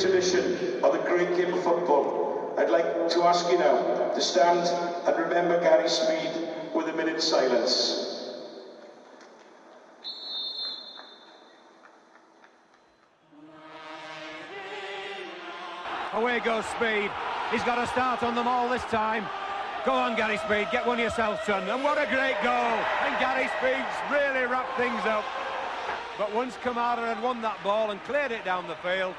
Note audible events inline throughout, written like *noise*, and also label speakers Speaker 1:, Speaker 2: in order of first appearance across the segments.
Speaker 1: tradition of the great game of football, I'd like to ask you now to stand and remember Gary Speed with a minute's silence.
Speaker 2: Away goes Speed. He's got a start on them all this time. Go on, Gary Speed, get one yourself, son. And what a great goal. And Gary Speed's really wrapped things up. But once Kamara had won that ball and cleared it down the field,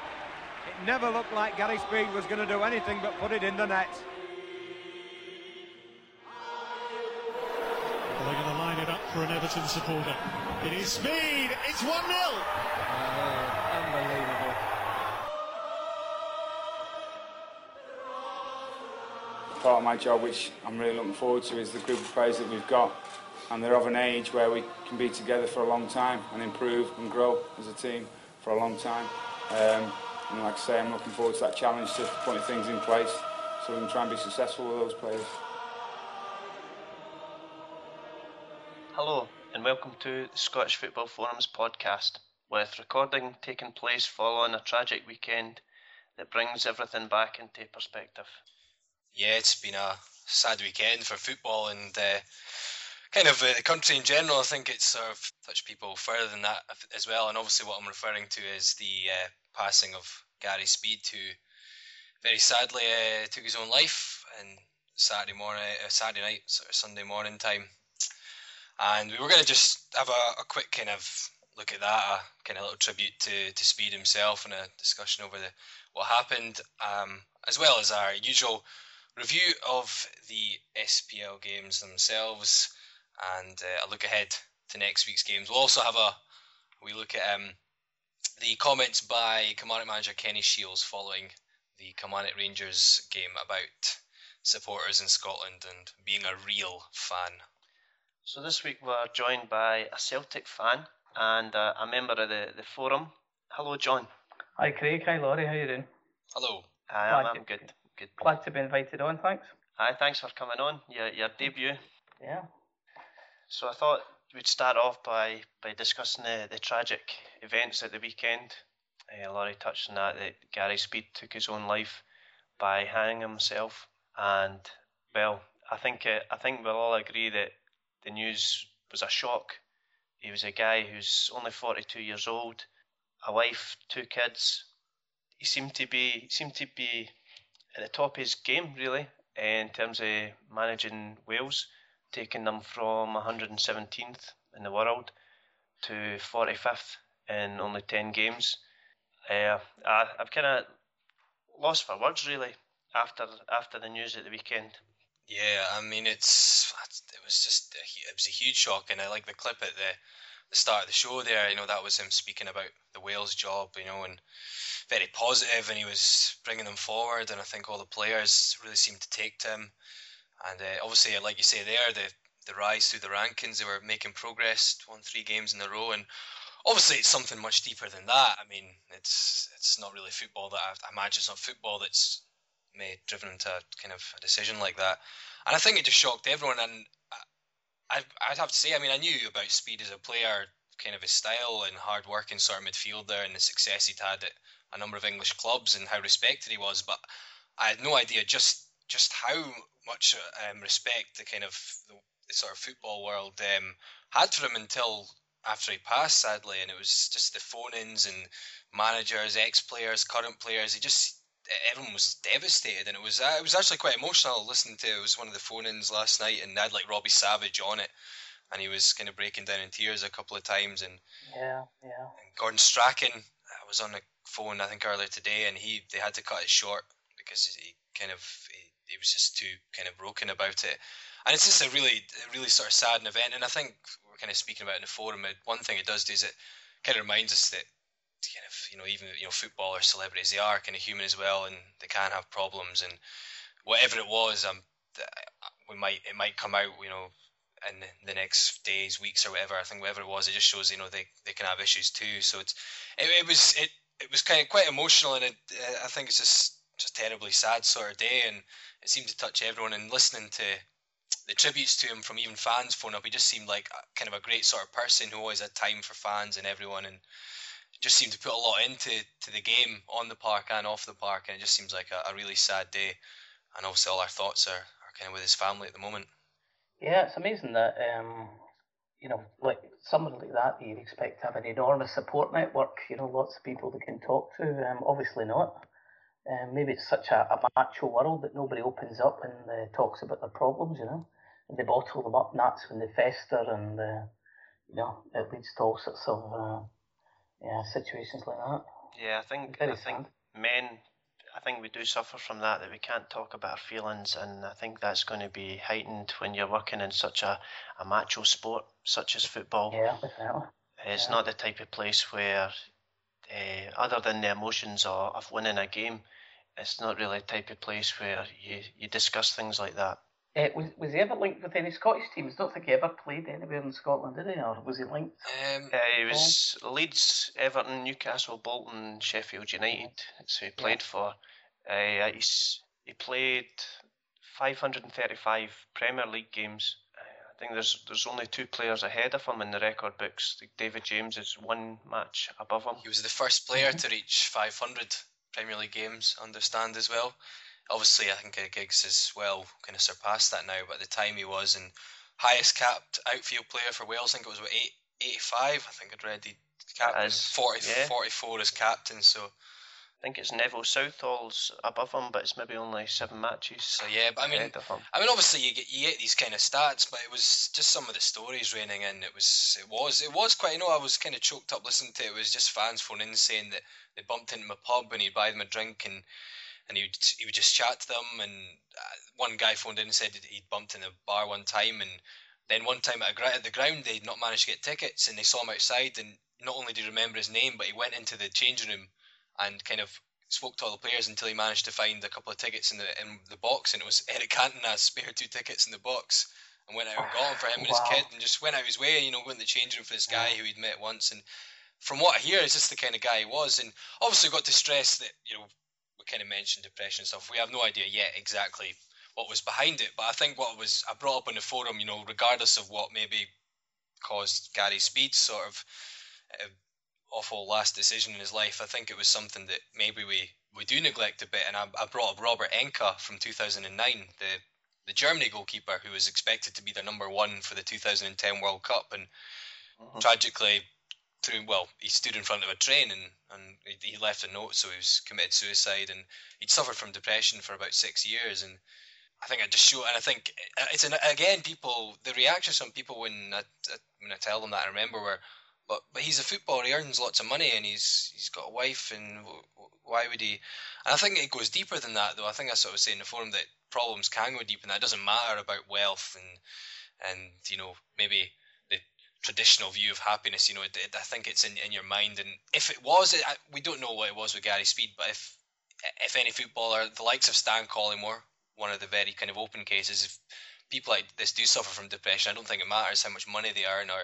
Speaker 2: it never looked like Gary Speed was going to do anything but put it in the net.
Speaker 3: Well, they're going to line it up for an Everton supporter. It is Speed. It's 1-0.
Speaker 4: Oh, unbelievable.
Speaker 5: part of my job, which I'm really looking forward to, is the group of players that we've got. And they're of an age where we can be together for a long time and improve and grow as a team for a long time. Um, and like I say, I'm looking forward to that challenge to putting things in place so we can try and be successful with those players.
Speaker 6: Hello, and welcome to the Scottish Football Forums podcast, with recording taking place following a tragic weekend that brings everything back into perspective
Speaker 7: yeah, it's been a sad weekend for football and uh, kind of uh, the country in general. I think it's sort of touched people further than that as well. And obviously, what I'm referring to is the uh, passing of Gary Speed, who very sadly uh, took his own life and Saturday morning, uh, Saturday night, sort of Sunday morning time. And we were going to just have a, a, quick kind of look at that, a kind of little tribute to, to Speed himself and a discussion over the what happened, um, as well as our usual review of the SPL games themselves and uh, a look ahead to next week's games. We'll also have a we look at um, the comments by Kilmarnock manager Kenny Shiels following the Kilmarnock Rangers game about supporters in Scotland and being a real fan.
Speaker 6: So this week we're joined by a Celtic fan and uh, a member of the, the forum. Hello, John.
Speaker 8: Hi, Craig. Hi, Laurie. How you doing?
Speaker 7: Hello.
Speaker 6: Hi, I'm, I'm good. Good.
Speaker 8: Glad to be invited on, thanks.
Speaker 6: Hi, thanks for coming on. Your your debut.
Speaker 8: Yeah.
Speaker 6: So I thought we'd start off by, by discussing the, the tragic events at the weekend. Uh, Laurie touched on that, that Gary Speed took his own life by hanging himself. And, well, I think, uh, I think we'll all agree that the news was a shock. He was a guy who's only 42 years old, a wife, two kids. He seemed to be seemed to be at the top of his game, really, in terms of managing Wales, taking them from 117th in the world to 45th in only 10 games. Uh, I, I've kind of lost for words, really, after after the news at the weekend.
Speaker 7: Yeah, I mean it's it was just a, it was a huge shock, and I like the clip at the the start of the show there. You know that was him speaking about the Wales job, you know, and very positive and he was bringing them forward. And I think all the players really seemed to take to him. And uh, obviously, like you say there, the the rise through the rankings, they were making progress, won three games in a row, and obviously it's something much deeper than that. I mean, it's it's not really football that I, I imagine it's not football that's made driven into to kind of a decision like that. And I think it just shocked everyone. And I, I'd have to say, I mean, I knew about Speed as a player, kind of his style and hard working sort of midfielder, and the success he'd had at a number of English clubs and how respected he was, but I had no idea just just how much um, respect the kind of the, the, sort of football world um, had for him until after he passed, sadly, and it was just the phone-ins and managers, ex-players, current players. He just everyone was devastated, and it was uh, it was actually quite emotional listening to. It was one of the phone-ins last night, and I had like Robbie Savage on it, and he was kind of breaking down in tears a couple of times, and
Speaker 8: yeah, yeah.
Speaker 7: And Gordon Strachan, I was on the phone I think earlier today, and he they had to cut it short because he kind of he, he was just too kind of broken about it. And it's just a really really sort of sad event. And I think we're kind of speaking about in the forum. One thing it does do is it kind of reminds us that kind of you know even you know footballers, celebrities, they are kind of human as well, and they can have problems. And whatever it was, um, we might it might come out you know in the next days, weeks, or whatever. I think whatever it was, it just shows you know they, they can have issues too. So it's it, it was it it was kind of quite emotional, and it, I think it's just just terribly sad sort of day, and it seemed to touch everyone. And listening to the tributes to him from even fans phone up, he just seemed like a, kind of a great sort of person who always had time for fans and everyone, and just seemed to put a lot into to the game on the park and off the park, and it just seems like a, a really sad day. And obviously, all our thoughts are, are kind of with his family at the moment.
Speaker 8: Yeah, it's amazing that um, you know, like someone like that, you'd expect to have an enormous support network. You know, lots of people they can talk to. Um, obviously not. Um, maybe it's such a, a macho world that nobody opens up and uh, talks about their problems. You know, and they bottle them up, and that's when they fester, and uh, you know, it leads to all sorts of uh, yeah situations like that.
Speaker 6: Yeah, I think I think men, I think we do suffer from that that we can't talk about our feelings, and I think that's going to be heightened when you're working in such a, a macho sport such as football.
Speaker 8: Yeah, definitely.
Speaker 6: It's
Speaker 8: Yeah.
Speaker 6: not the type of place where, uh, other than the emotions of, of winning a game, it's not really a type of place where you, you discuss things like that.
Speaker 8: Uh, was, was he ever linked with any Scottish teams? I Don't think he ever played anywhere in Scotland, did he? Or was he linked?
Speaker 7: Um,
Speaker 6: Uh, he was Leeds, Everton, Newcastle, Bolton, Sheffield United. So he played for. Uh, he's, he played 535 Premier League games. I think there's there's only two players ahead of him in the record books. David James is one match above him.
Speaker 7: He was the first player mm-hmm. to reach 500 Premier League games, I understand as well. Obviously, I think Giggs has well kind of surpassed that now, but at the time he was and highest capped outfield player for Wales. I think it was what, eight, 85. I think I'd read he
Speaker 6: As-
Speaker 7: 40,
Speaker 6: yeah.
Speaker 7: 44 as captain. So
Speaker 6: I think it's Neville Southall's above him, but it's maybe only seven matches.
Speaker 7: so yeah, but I mean.
Speaker 6: ahead of him.
Speaker 7: I mean, obviously you get you get these kind of stats, but it was just some of the stories raining in. It was it was it was quite. You know, I was kind of choked up listening to it. It was just fans phoning in saying that they bumped into my pub and he'd buy them a drink and and he would he would just chat to them. And uh, one guy phoned in and said he'd bumped in a bar one time, and then one time at, a, at the ground they'd not managed to get tickets, and they saw him outside, and not only did he remember his name, but he went into the changing room and kind of spoke to all the players until he managed to find a couple of tickets in the in the box, and it was *laughs* Eric Cantona has spare two tickets in the box, and went out and got them for him and his kid, and just went out his way, you know, went to the changing room for this guy who he'd met once, and from what I hear, it's just the kind of guy he was, and obviously got to stress that you know we kind of mentioned depression and stuff. We have no idea yet exactly what was behind it, but I think what was I brought up in the forum, you know, regardless of what maybe caused Gary Speed's sort of uh, awful last decision in his life, I think it was something that maybe we, we do neglect a bit. And I, I brought up Robert Enke from 2009, the the Germany goalkeeper who was expected to be the number one for the 2010 World Cup, and tragically, through well, he stood in front of a train and and he, left a note, so he was committed suicide, and he'd suffered from depression for about six years, and I think I just show, and I think uh, it's an, again people the reactions from people when I, I when I tell them that I remember were, but but he's a footballer, he earns lots of money, and he's he's got a wife, and w- w- why would he? And I think it goes deeper than that, though. I think that's what I was saying in the forum that problems can go deep, and that it doesn't matter about wealth and and you know maybe the traditional view of happiness. You know, it, it, I think it's in, in your mind, and if it was, it, I, we don't know what it was with Gary Speed, but if if any footballer, the likes of Stan Collymore, one of the very kind of open cases, if people like this do suffer from depression, I don't think it matters how much money they earn or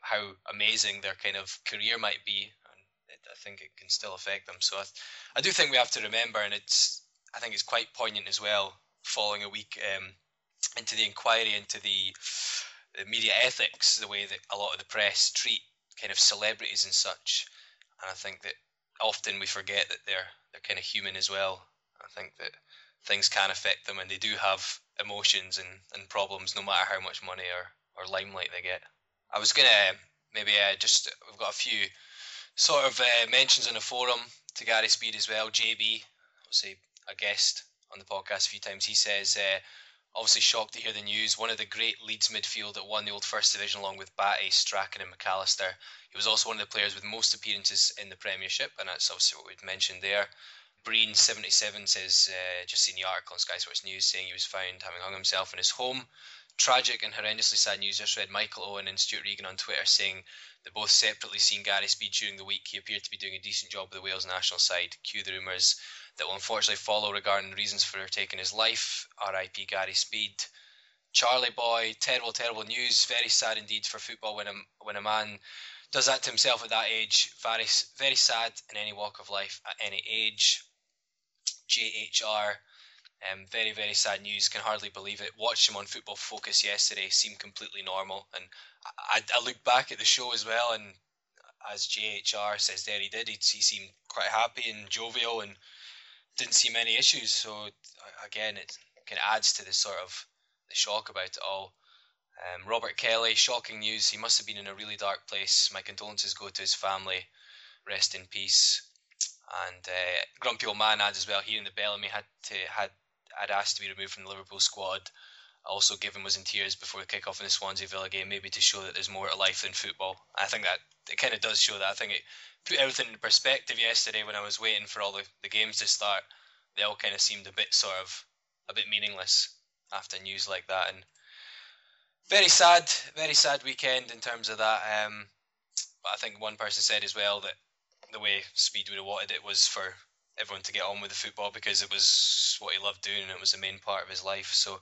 Speaker 7: how amazing their kind of career might be. And it, I think it can still affect them. So I, I do think we have to remember, and it's I think it's quite poignant as well, following a week um, into the inquiry into the, the media ethics, the way that a lot of the press treat kind of celebrities and such. And I think that often we forget that they're they're kind of human as well. I think that things can affect them, and they do have emotions and, and problems, no matter how much money or, or limelight they get. I was gonna maybe uh, just we've got a few sort of uh, mentions in the forum to Gary Speed as well. JB, obviously a guest on the podcast a few times. He says, uh, obviously shocked to hear the news. One of the great Leeds midfield that won the old First Division along with Batty, Strachan, and McAllister. He was also one of the players with most appearances in the Premiership, and that's obviously what we'd mentioned there. Breen seventy seven says uh, just seen the article on Sky Sports News saying he was found having hung himself in his home. Tragic and horrendously sad news. Just read Michael Owen and Stuart Regan on Twitter saying they both separately seen Gary Speed during the week. He appeared to be doing a decent job with the Wales national side. Cue the rumours that will unfortunately follow regarding the reasons for taking his life. R.I.P. Gary Speed. Charlie Boy, terrible, terrible news. Very sad indeed for football when a when a man does that to himself at that age. Very very sad in any walk of life at any age. JHR, um, very very sad news. Can hardly believe it. Watched him on Football Focus yesterday. Seemed completely normal, and I, I looked back at the show as well, and as JHR says there, he did. He, he seemed quite happy and jovial and didn't see many issues. So again, it of adds to the sort of the shock about it all. Um, Robert Kelly, shocking news. He must have been in a really dark place. My condolences go to his family. Rest in peace. And uh, Grumpy Old Man adds as well. Hearing that Bellamy had to had had asked to be removed from the Liverpool squad. Also, Given was in tears before the kick-off in the Swansea Villa game, maybe to show that there's more to life than football. I think that it kind of does show that. I think it put everything in perspective yesterday when I was waiting for all the, the games to start. They all kind of seemed a bit sort of a bit meaningless after news like that, and very sad, very sad weekend in terms of that. Um, but I think one person said as well that the way Speed would have wanted it was for everyone to get on with the football because it was what he loved doing and it was the main part of his life. So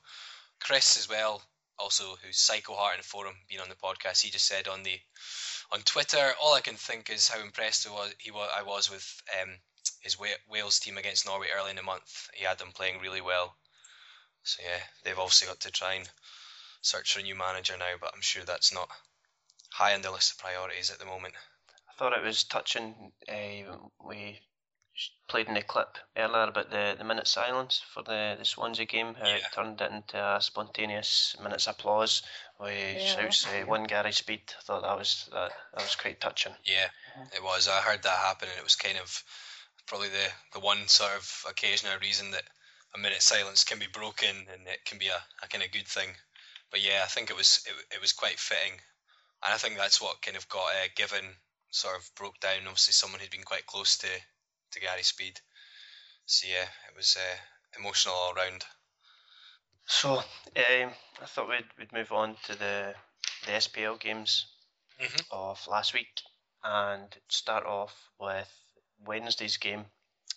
Speaker 7: Chris as well, also who's Psycho Heart in the forum, being on the podcast, he just said on the on Twitter, all I can think is how impressed he was, he was I was with um, his Wales team against Norway early in the month. He had them playing really well. So yeah, they've obviously got to try and search for a new manager now, but I'm sure that's not high on the list of priorities at the moment.
Speaker 6: I thought it was touching. Uh, we played in the clip earlier about the, the minute silence for the, the Swansea game, how yeah. it turned it into a spontaneous minute's applause with yeah. shouts uh, one Gary Speed. I thought that was that, that was quite touching.
Speaker 7: Yeah, it was. I heard that happen, and it was kind of probably the, the one sort of occasion or reason that a minute silence can be broken and it can be a, a kind of good thing. But yeah, I think it was it, it was quite fitting, and I think that's what kind of got uh, Given sort of broke down. Obviously, someone who'd been quite close to to Gary Speed. So yeah, it was uh, emotional all round.
Speaker 6: So um, I thought we'd we'd move on to the the SPL games mm-hmm. of last week and start off with Wednesday's game,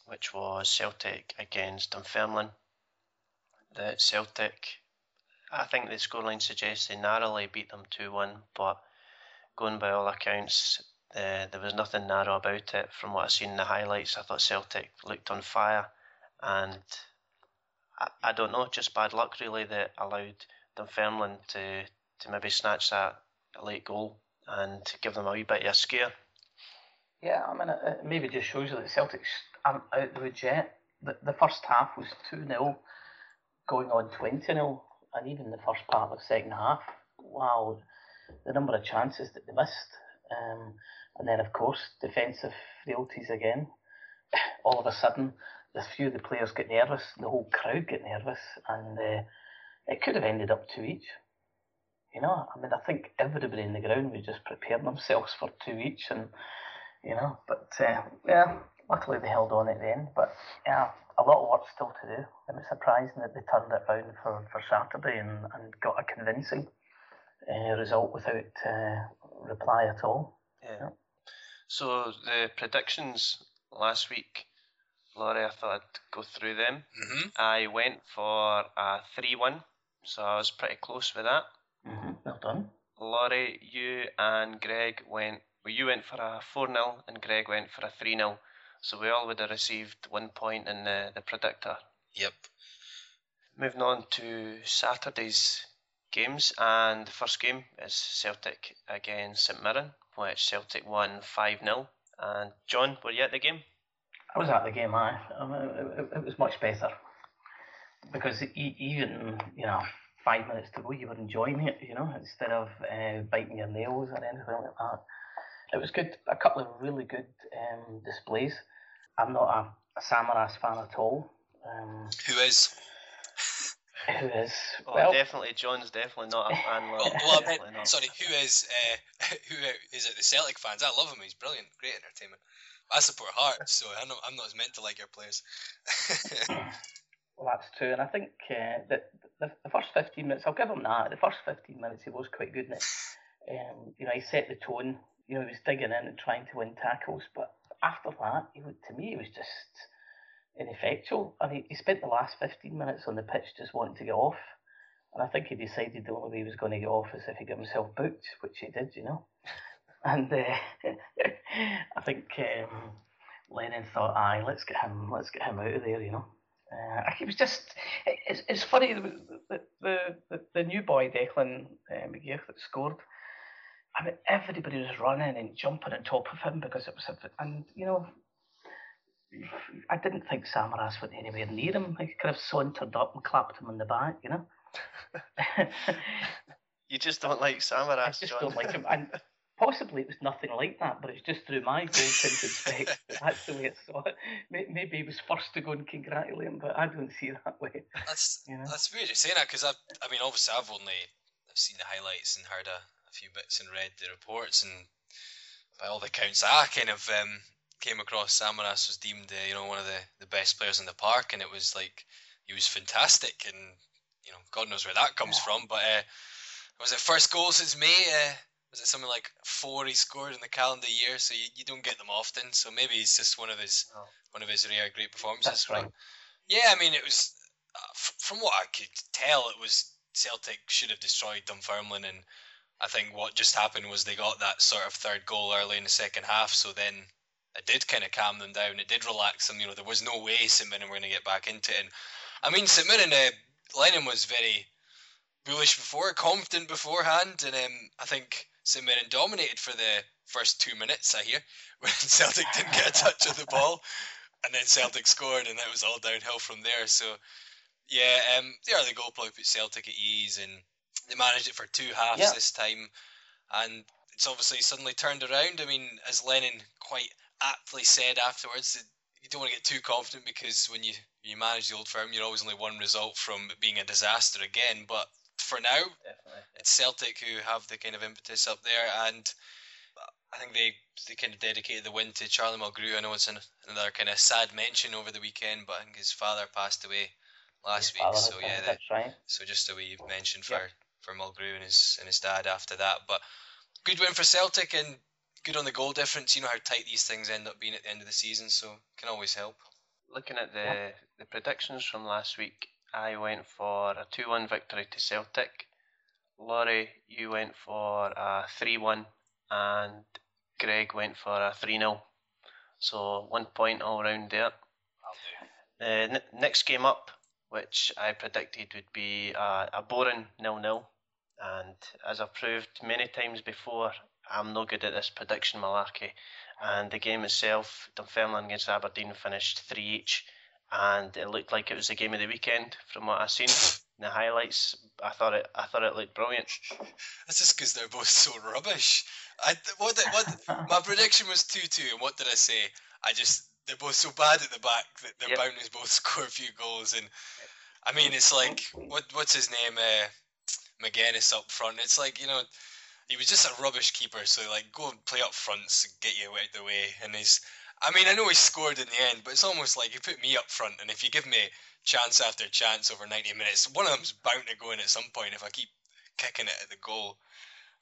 Speaker 6: which was Celtic against Dunfermline. The Celtic, I think the scoreline suggests they narrowly beat them 2 1, but going by all accounts, uh, there was nothing narrow about it. From what I've seen in the highlights, I thought Celtic looked on fire, and I, I don't know, just bad luck really that allowed Dunfermline to, to maybe snatch that late goal and give them a wee bit of a scare.
Speaker 8: Yeah, I mean, it, maybe just shows you that Celtics aren't out the woods yet. The, the first half was 2 0, going on 20 0, and even the first part of the second half. Wow, the number of chances that they missed. Um, and then, of course, defensive frailties again. All of a sudden, a few of the players get nervous, the whole crowd get nervous, and uh, it could have ended up two each. You know, I mean, I think everybody in the ground was just preparing themselves for two each, and you know. But uh, yeah, luckily they held on at the end. But yeah, a lot of work still to do. And it's surprising that they turned it around for, for Saturday and, and got a convincing uh, result without uh, reply at all.
Speaker 6: Yeah. yeah. So the predictions last week, Laurie, I thought I'd go through them.
Speaker 7: Mm-hmm.
Speaker 6: I went for a 3 1, so I was pretty close with that.
Speaker 8: Mm-hmm. Well done.
Speaker 6: Laurie, you and Greg went well, you went for a 4 0 and Greg went for a 3 0. So we all would have received one point in the, the predictor.
Speaker 7: Yep.
Speaker 6: Moving on to Saturday's games, and the first game is Celtic against St Mirren, which Celtic won 5 0. And John, were you at the game?
Speaker 8: I was at the game, I. I mean, it, it, was much better because even you know five minutes to go, you were enjoying it, you know, instead of uh, biting your nails or anything like that it was good. A couple of really good um, displays. I'm not a, a Samaras fan at all. Um,
Speaker 7: who is?
Speaker 8: Who is?
Speaker 6: Oh, well, definitely. John's definitely not a fan.
Speaker 7: well, well I meant, sorry, who is? Uh, *laughs* who is it? The Celtic fans. I love him. He's brilliant. Great entertainment. I support Hearts, so I'm not, I'm not as meant to like your players.
Speaker 8: well, that's true, and I think uh, that the, the first 15 minutes, I'll give him that. The first 15 minutes, he was quite good in it. Um, you know, he set the tone you know, he was digging in and trying to win tackles. But after that, he to me, he was just ineffectual. And he, he spent the last 15 minutes on the pitch just wanting to get off. And I think he decided the only way he was going to get off is if he got himself booked, which he did, you know. *laughs* And uh, *laughs* I think um, Lennon thought, "Aye, let's get him, let's get him out of there," you know. Uh, he was just. It's, it's funny the the, the, the, the new boy Declan uh, McGeouch that scored I mean, everybody was running and jumping on top of him because it was, a, and you know, I didn't think Samaras went anywhere near him. He could have sauntered up and clapped him on the back, you know. *laughs*
Speaker 6: you just don't like Samaras, I
Speaker 8: just
Speaker 6: John.
Speaker 8: don't like him, and possibly it was nothing like that, but it's just through my gold tinted specs. *laughs* That's the way I saw it. Maybe he was first to go and congratulate him, but I don't see it that way.
Speaker 7: That's you know? that's weird you're saying that because I, I mean, obviously I've only I've seen the highlights and heard a, a few bits and read the reports, and by all the accounts, I kind of um, came across Samaras was deemed uh, you know one of the, the best players in the park, and it was like he was fantastic, and you know God knows where that comes yeah. from. But uh, was it first goal since May? Uh, was it something like four he scored in the calendar year? So you, you don't get them often. So maybe it's just one of his oh. one of his rare great performances.
Speaker 8: That's right.
Speaker 7: But yeah, I mean it was uh, f- from what I could tell, it was Celtic should have destroyed Dunfermline, and I think what just happened was they got that sort of third goal early in the second half. So then it did kind of calm them down. It did relax them. You know, there was no way St Mirren were going to get back into it. And I mean, St Mirren, uh, Lennon was very bullish before, confident beforehand, and um, I think St Mirren dominated for the first two minutes. I hear *laughs* when Celtic didn't get a touch of the ball, and then Celtic scored, and that was all downhill from there. So yeah, um, the early goal probably put Celtic at ease, and they managed it for two halves yeah. this time, and it's obviously suddenly turned around. I mean, as Lennon quite aptly said afterwards, that you don't want to get too confident because when you you manage the old firm, you're always only one result from being a disaster again. But for now,
Speaker 6: Definitely.
Speaker 7: it's Celtic who have the kind of impetus up there, and I think they they kind of dedicated the win to Charlie Mulgrew. I know it's an, another kind of sad mention over the weekend, but I think his father passed away last
Speaker 8: his
Speaker 7: week. So yeah,
Speaker 8: that's right.
Speaker 7: So just a wee mention for for Mulgrew and his and his dad after that. But good win for Celtic and good on the goal difference. You know how tight these things end up being at the end of the season, so can always help.
Speaker 6: Looking at the the predictions from last week, I went for a two-one victory to Celtic. Laurie, you went for a three-one, and Greg went for a three-nil. So one point all round there. The uh, n- next game up, which I predicted would be a, a boring nil-nil, and as I've proved many times before, I'm no good at this prediction malarkey. And the game itself, Dunfermline against Aberdeen, finished three each, and it looked like it was the game of the weekend from what I've seen. In the highlights, I thought it, I thought it looked brilliant.
Speaker 7: That's just because they're both so rubbish. I what did, what my *laughs* prediction was two two, and what did I say? I just they're both so bad at the back that they're yep. bound to both score a few goals. And I mean, it's like what what's his name? Uh, Magennis up front. It's like you know he was just a rubbish keeper. So like, go and play up front, and get you out the way. And he's, I mean, I know he scored in the end, but it's almost like you put me up front, and if you give me chance after chance over 90 minutes, one of them's bound to go in at some point if I keep kicking it at the goal.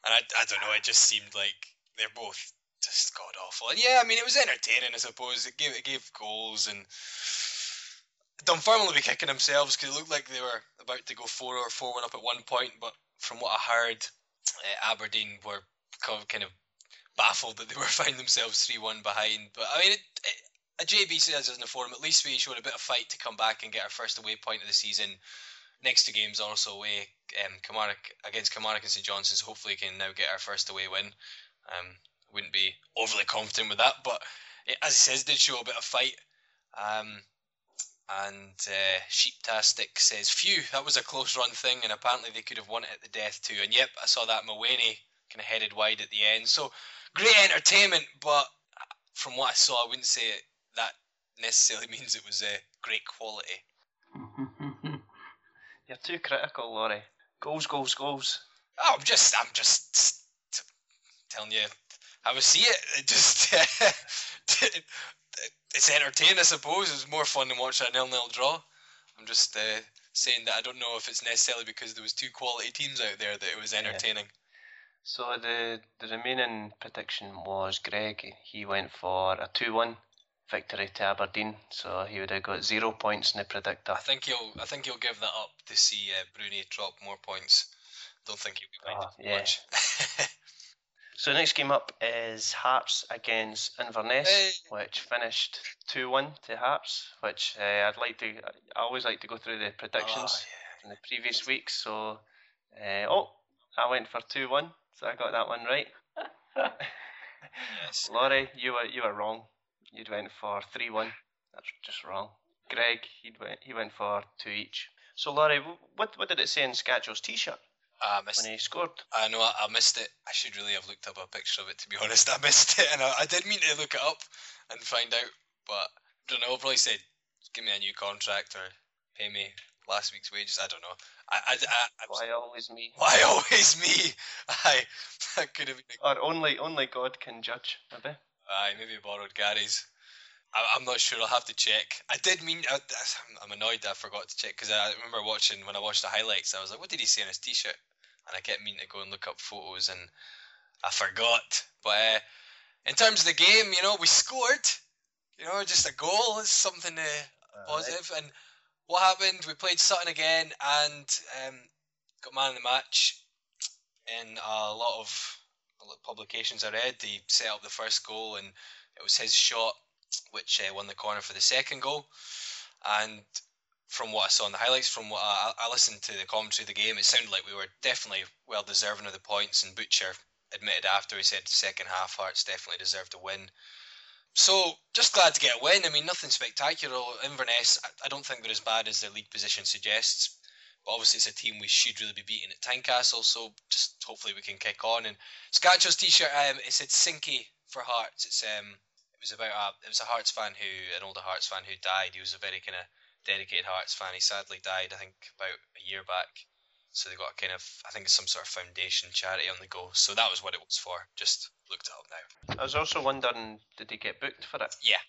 Speaker 7: And I, I don't know, it just seemed like they're both just god awful. And yeah, I mean, it was entertaining, I suppose. It gave it gave goals and. Dunfermline will be kicking themselves because it looked like they were about to go four or four one up at one point, but from what I heard, uh, Aberdeen were kind of baffled that they were *laughs* finding themselves 3 1 behind. But I mean, it, it, a JB says in the forum, at least we showed a bit of fight to come back and get our first away point of the season. Next two games also away um, Kilmarnock, against Kilmarnock and St Johnstone. hopefully, can now get our first away win. Um, wouldn't be overly confident with that, but it, as he says, did show a bit of fight. Um, and uh, Sheeptastic says, "Phew, that was a close run thing, and apparently they could have won it at the death too." And yep, I saw that Mawene kind of headed wide at the end. So great entertainment, but from what I saw, I wouldn't say it, that necessarily *laughs* means it was a uh, great quality. *laughs*
Speaker 6: You're too critical, Laurie. Goals, goals, goals.
Speaker 7: Oh, I'm just, I'm just t- telling you how I see it. it *laughs* just it's entertaining, I suppose. It's more fun than watching a nil-nil draw. I'm just uh, saying that I don't know if it's necessarily because there was two quality teams out there that it was entertaining. Yeah.
Speaker 6: So the the remaining prediction was Greg. He went for a two-one victory to Aberdeen, so he would have got zero points in the predictor.
Speaker 7: I think he'll I think he'll give that up to see uh, Bruni drop more points. Don't think he'll be minded oh, yeah. much. *laughs*
Speaker 6: So next game up is Hearts against Inverness, hey. which finished two one to Hearts. Which uh, I'd like to. I always like to go through the predictions oh, yeah. from the previous week. So, uh, oh, I went for two one. So I got that one right.
Speaker 7: yes. *laughs*
Speaker 6: Laurie, you were you were wrong. You'd went for three one. That's just wrong. Greg, he went he went for two each. So Laurie, what what did it say in Skacel's t-shirt?
Speaker 7: I missed
Speaker 6: when he scored.
Speaker 7: I know I, I, missed it. I should really have looked up a picture of it. To be *laughs* honest, I missed it, and I, I did mean to look it up and find out, but I don't know. Probably said, "Give me a new contract or pay me last week's wages." I don't know. I, I, I,
Speaker 6: why always me?
Speaker 7: Why *laughs* always me? I, I could have been.
Speaker 6: A, or only only God can judge, maybe.
Speaker 7: Aye, maybe borrowed Gary's. I, am not sure. I'll have to check. I did mean. I, I'm annoyed that I forgot to check because I remember watching when I watched the highlights. I was like, "What did he say on his T-shirt?" And I kept meaning to go and look up photos, and I forgot. But uh, in terms of the game, you know, we scored. You know, just a goal is something uh, positive. Right. And what happened? We played Sutton again, and um, got man of the match. In a lot of publications I read, he set up the first goal, and it was his shot which uh, won the corner for the second goal. And from what I saw in the highlights, from what I, I, listened to the commentary of the game, it sounded like we were definitely well deserving of the points. And Butcher admitted after he said second half Hearts definitely deserved a win. So just glad to get a win. I mean, nothing spectacular. Inverness, I, I don't think they're as bad as their league position suggests. But obviously, it's a team we should really be beating at Tynecastle. So just hopefully we can kick on. And Skacel's t-shirt, um, it said Sinky for Hearts. It's um, it was about a it was a Hearts fan who an older Hearts fan who died. He was a very kind of dedicated Hearts fan. He sadly died, I think, about a year back. So they got a kind of I think some sort of foundation charity on the go. So that was what it was for. Just looked it up now.
Speaker 6: I was also wondering, did he get booked for it?
Speaker 7: Yeah.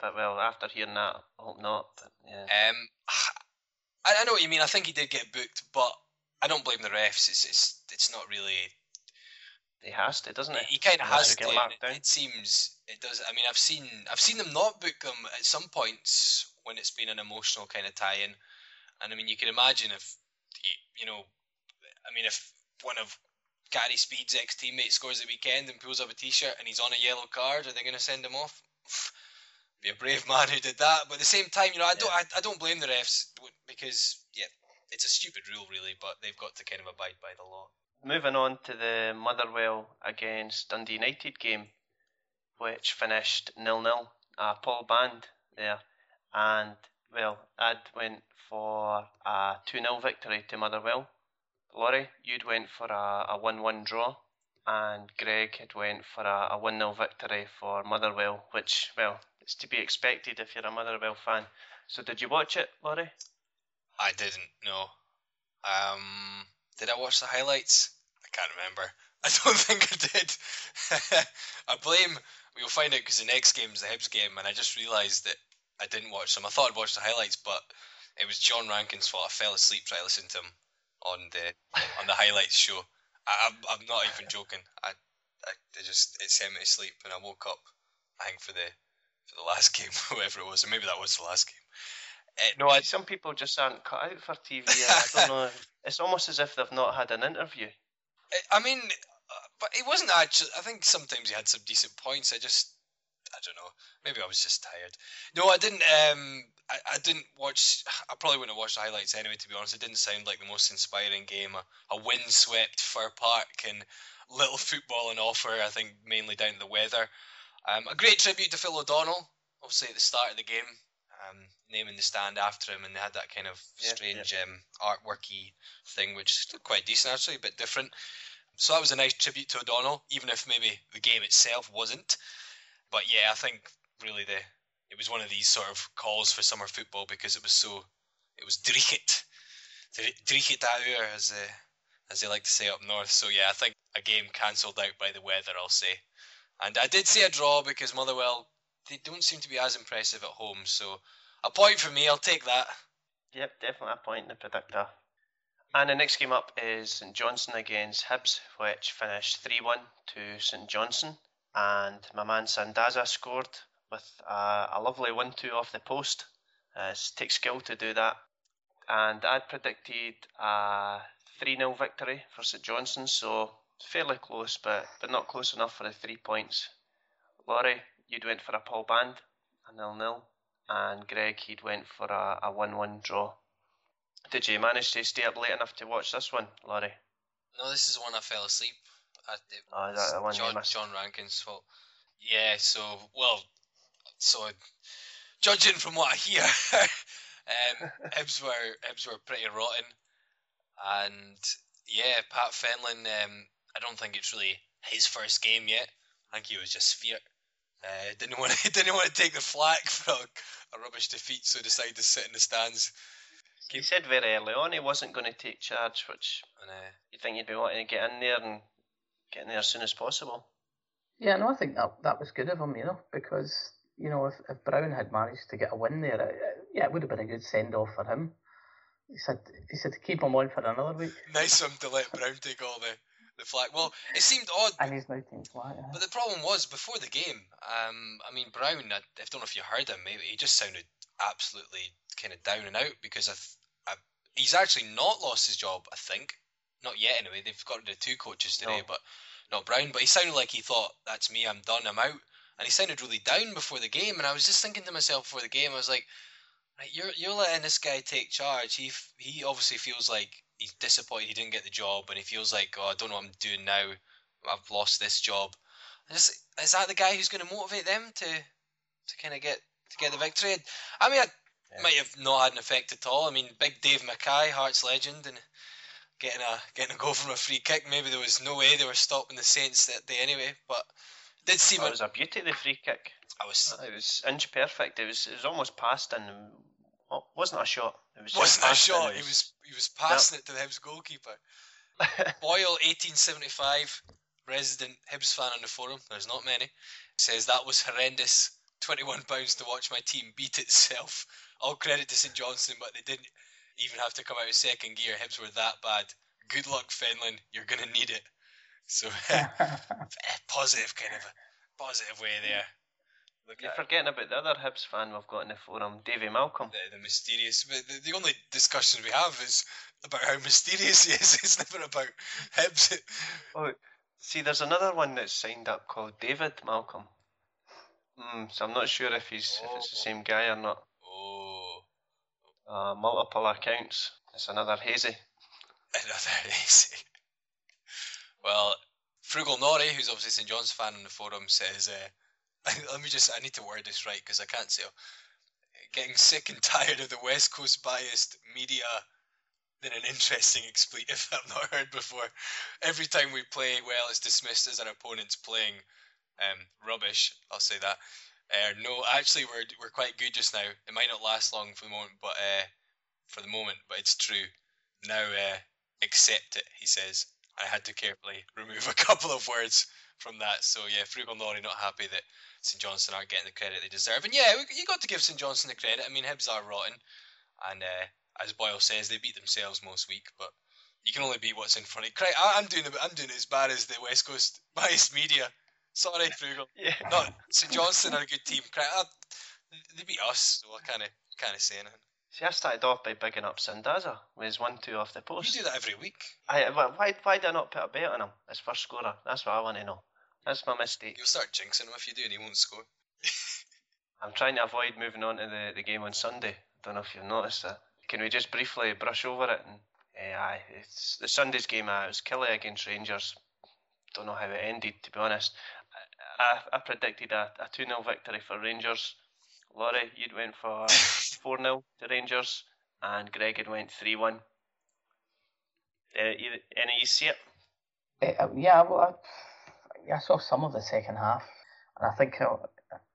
Speaker 6: But well, after hearing that, I hope not. Yeah.
Speaker 7: Um, *sighs* I, I know what you mean. I think he did get booked, but I don't blame the refs. It's it's it's not really
Speaker 6: he has to, doesn't he?
Speaker 7: He kind of has to. It, it, seems it does. I mean, I've seen I've seen them not book them at some points when it's been an emotional kind of tie-in, and I mean, you can imagine if you know, I mean, if one of Gary Speed's ex-teammates scores the weekend and pulls up a T-shirt and he's on a yellow card, are they going to send him off? *laughs* Be a brave man who did that, but at the same time, you know, I don't, I, I don't blame the refs because yeah, it's a stupid rule really, but they've got to kind of abide by the law.
Speaker 6: Moving on to the Motherwell against Dundee United game, which finished nil nil. Uh, Paul Band there, and well, I'd went for a two 0 victory to Motherwell. Laurie, you'd went for a, a one one draw, and Greg had went for a, a one 0 victory for Motherwell, which well, it's to be expected if you're a Motherwell fan. So did you watch it, Laurie?
Speaker 7: I didn't. No. Um, did I watch the highlights? I can't remember. *laughs* I don't think I did. *laughs* I blame. We'll find out because the next game is the Hibs game, and I just realised that I didn't watch them. I thought I'd watch the highlights, but it was John Rankin's fault. I fell asleep trying to listen to him on the on the highlights show. I, am I'm, I'm not even joking. I, I, I just it sent me to sleep, and I woke up. I think for the for the last *laughs* game, whoever it was, or maybe that was the last game.
Speaker 6: No, I, some people just aren't cut out for TV. I *laughs* don't know. It's almost as if they've not had an interview.
Speaker 7: I mean, uh, but it wasn't actually. I think sometimes he had some decent points. I just, I don't know. Maybe I was just tired. No, I didn't. Um, I, I didn't watch. I probably wouldn't have watched the highlights anyway. To be honest, it didn't sound like the most inspiring game. A, a windswept Fir Park and little football on offer. I think mainly down to the weather. Um, a great tribute to Phil O'Donnell. Obviously at the start of the game, um, naming the stand after him, and they had that kind of strange yeah. Um, artworky thing, which is quite decent actually, a bit different. So that was a nice tribute to O'Donnell, even if maybe the game itself wasn't. But yeah, I think really the it was one of these sort of calls for summer football because it was so it was *laughs* Drichit hour as uh, as they like to say up north. So yeah, I think a game cancelled out by the weather, I'll say. And I did see a draw because Motherwell they don't seem to be as impressive at home. So a point for me, I'll take that.
Speaker 6: Yep, definitely a point in the predictor. And the next game up is St Johnstone against Hibs, which finished 3 1 to St Johnstone. And my man Sandaza scored with a, a lovely 1 2 off the post. Uh, it takes skill to do that. And I'd predicted a 3 0 victory for St Johnstone, so fairly close, but, but not close enough for the three points. Laurie, you'd went for a Paul Band, a nil nil, and Greg he'd went for a, a one one draw. Did you manage to stay up late enough to watch this one, Laurie?
Speaker 7: No, this is one I fell asleep. I,
Speaker 6: oh, that the one
Speaker 7: John, John Rankin's fault. Yeah, so, well, so judging from what I hear, *laughs* um, *laughs* Hibs, were, Hibs were pretty rotten. And yeah, Pat Fenlon, um, I don't think it's really his first game yet. I think he was just feared. Uh, *laughs* didn't want to didn't want to take the flak for a, a rubbish defeat, so decided to sit in the stands.
Speaker 6: He said very early on he wasn't going to take charge, which and, you think you'd be wanting to get in there and get in there as soon as possible.
Speaker 8: Yeah, no, I think that that was good of him, you know, because you know if, if Brown had managed to get a win there, it, yeah, it would have been a good send off for him. He said he said to keep him on for another week. *laughs*
Speaker 7: Nice of him to let Brown take all the the flag. Well, it seemed odd.
Speaker 8: And he's now taking flag. Yeah.
Speaker 7: But the problem was before the game. Um, I mean Brown. I, I don't know if you heard him. Maybe he just sounded absolutely kind of down and out because I, I, he's actually not lost his job. I think not yet. Anyway, they've got rid of two coaches today, no. but not Brown. But he sounded like he thought that's me. I'm done. I'm out. And he sounded really down before the game. And I was just thinking to myself before the game, I was like, you're you're letting this guy take charge. He he obviously feels like he's disappointed he didn't get the job, and he feels like oh I don't know what I'm doing now. I've lost this job. Just, is that the guy who's going to motivate them to to kind of get to get the victory? I mean, it yeah. might have not had an effect at all. I mean, big Dave Mackay, Hearts legend, and getting a getting a goal from a free kick. Maybe there was no way they were stopping the Saints that day anyway, but did seem.
Speaker 6: Oh, it was a beauty the free kick.
Speaker 7: I was.
Speaker 6: It was inch perfect. It was. It was almost passed and well, wasn't a shot. It
Speaker 7: was wasn't a shot. He was he was passing it to the Hibs goalkeeper. *laughs* Boyle, 1875, resident Hibs fan on the forum. There's not many. Says that was horrendous. Twenty-one pounds to watch my team beat itself. All credit to St Johnstone, but they didn't even have to come out of second gear. Hibs were that bad. Good luck, Fenlon. You're gonna need it. So *laughs* positive kind of a positive way there.
Speaker 6: Look You're forgetting about the other Hibs fan we've got in the forum, Davy Malcolm.
Speaker 7: The, the mysterious. The, the only discussion we have is about how *laughs* mysterious he is. It's never about Hibs.
Speaker 6: Oh, see, there's another one that's signed up called David Malcolm. Mm, so I'm not sure if he's oh. if it's the same guy or not. Uh, multiple accounts. It's another hazy.
Speaker 7: Another *laughs* hazy. well, Frugal Nori, who's obviously St John's fan on the forum, says. Uh, *laughs* let me just, I need to word this right because I can't say. Getting sick and *laughs* tired of the West Coast biased media than an interesting expletive I've not heard before. Every time we play well, it's dismissed as our opponent's playing um, rubbish. I'll say that. Uh, no, actually, we're we're quite good just now. It might not last long for the moment, but uh, for the moment, but it's true. Now uh, accept it, he says. I had to carefully *laughs* remove a couple of words from that. So yeah, Frugal Nori not happy that St Johnstone aren't getting the credit they deserve. And yeah, you got to give St Johnstone the credit. I mean, Hibs are rotten, and uh, as Boyle says, they beat themselves most week, but you can only beat what's in front of you. I'm doing. I'm doing as bad as the West Coast *laughs* biased media. Sorry, Frugal. *laughs*
Speaker 6: yeah.
Speaker 7: Not St Johnstone are a good team. They beat us, so I kind of kind of saying it.
Speaker 6: See, I started off by bigging up Sandaza with his one two off the post.
Speaker 7: You do that every week.
Speaker 6: I, why, why did I not put a bet on him as first scorer? That's what I want to know. That's my mistake.
Speaker 7: You'll start jinxing him if you do, and he won't score. *laughs*
Speaker 6: I'm trying to avoid moving on to the, the game on Sunday. I Don't know if you've noticed that. Can we just briefly brush over it? And uh, aye, it's the Sunday's game. Uh, it was Killie against Rangers. Don't know how it ended, to be honest. I, I, I predicted a, a 2 0 victory for Rangers. Laurie, you'd went for *laughs* 4 0 to Rangers, and Greg had went 3 1. Uh, any you see it?
Speaker 8: Uh, yeah, well, I, I saw some of the second half, and I think I,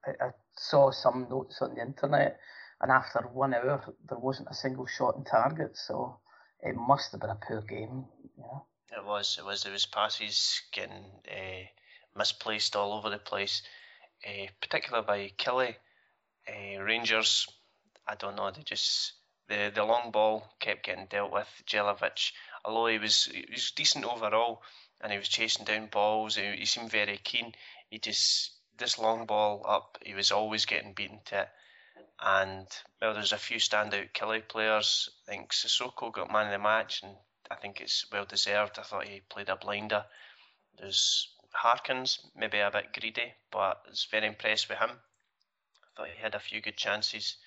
Speaker 8: I, I saw some notes on the internet, and after one hour there wasn't a single shot in target, so it must have been a poor game. Yeah.
Speaker 6: It was. It was. There was passes getting uh, misplaced all over the place, uh, particularly by Killie. Uh, Rangers, I don't know. They just the the long ball kept getting dealt with. Jelavic, although he was he was decent overall, and he was chasing down balls. He, he seemed very keen. He just this long ball up, he was always getting beaten to it. And well, there's a few standout Killie players. I think Sissoko got man of the match, and I think it's well deserved. I thought he played a blinder. There's Harkins, maybe a bit greedy, but I was very impressed with him. I thought he had a few good chances.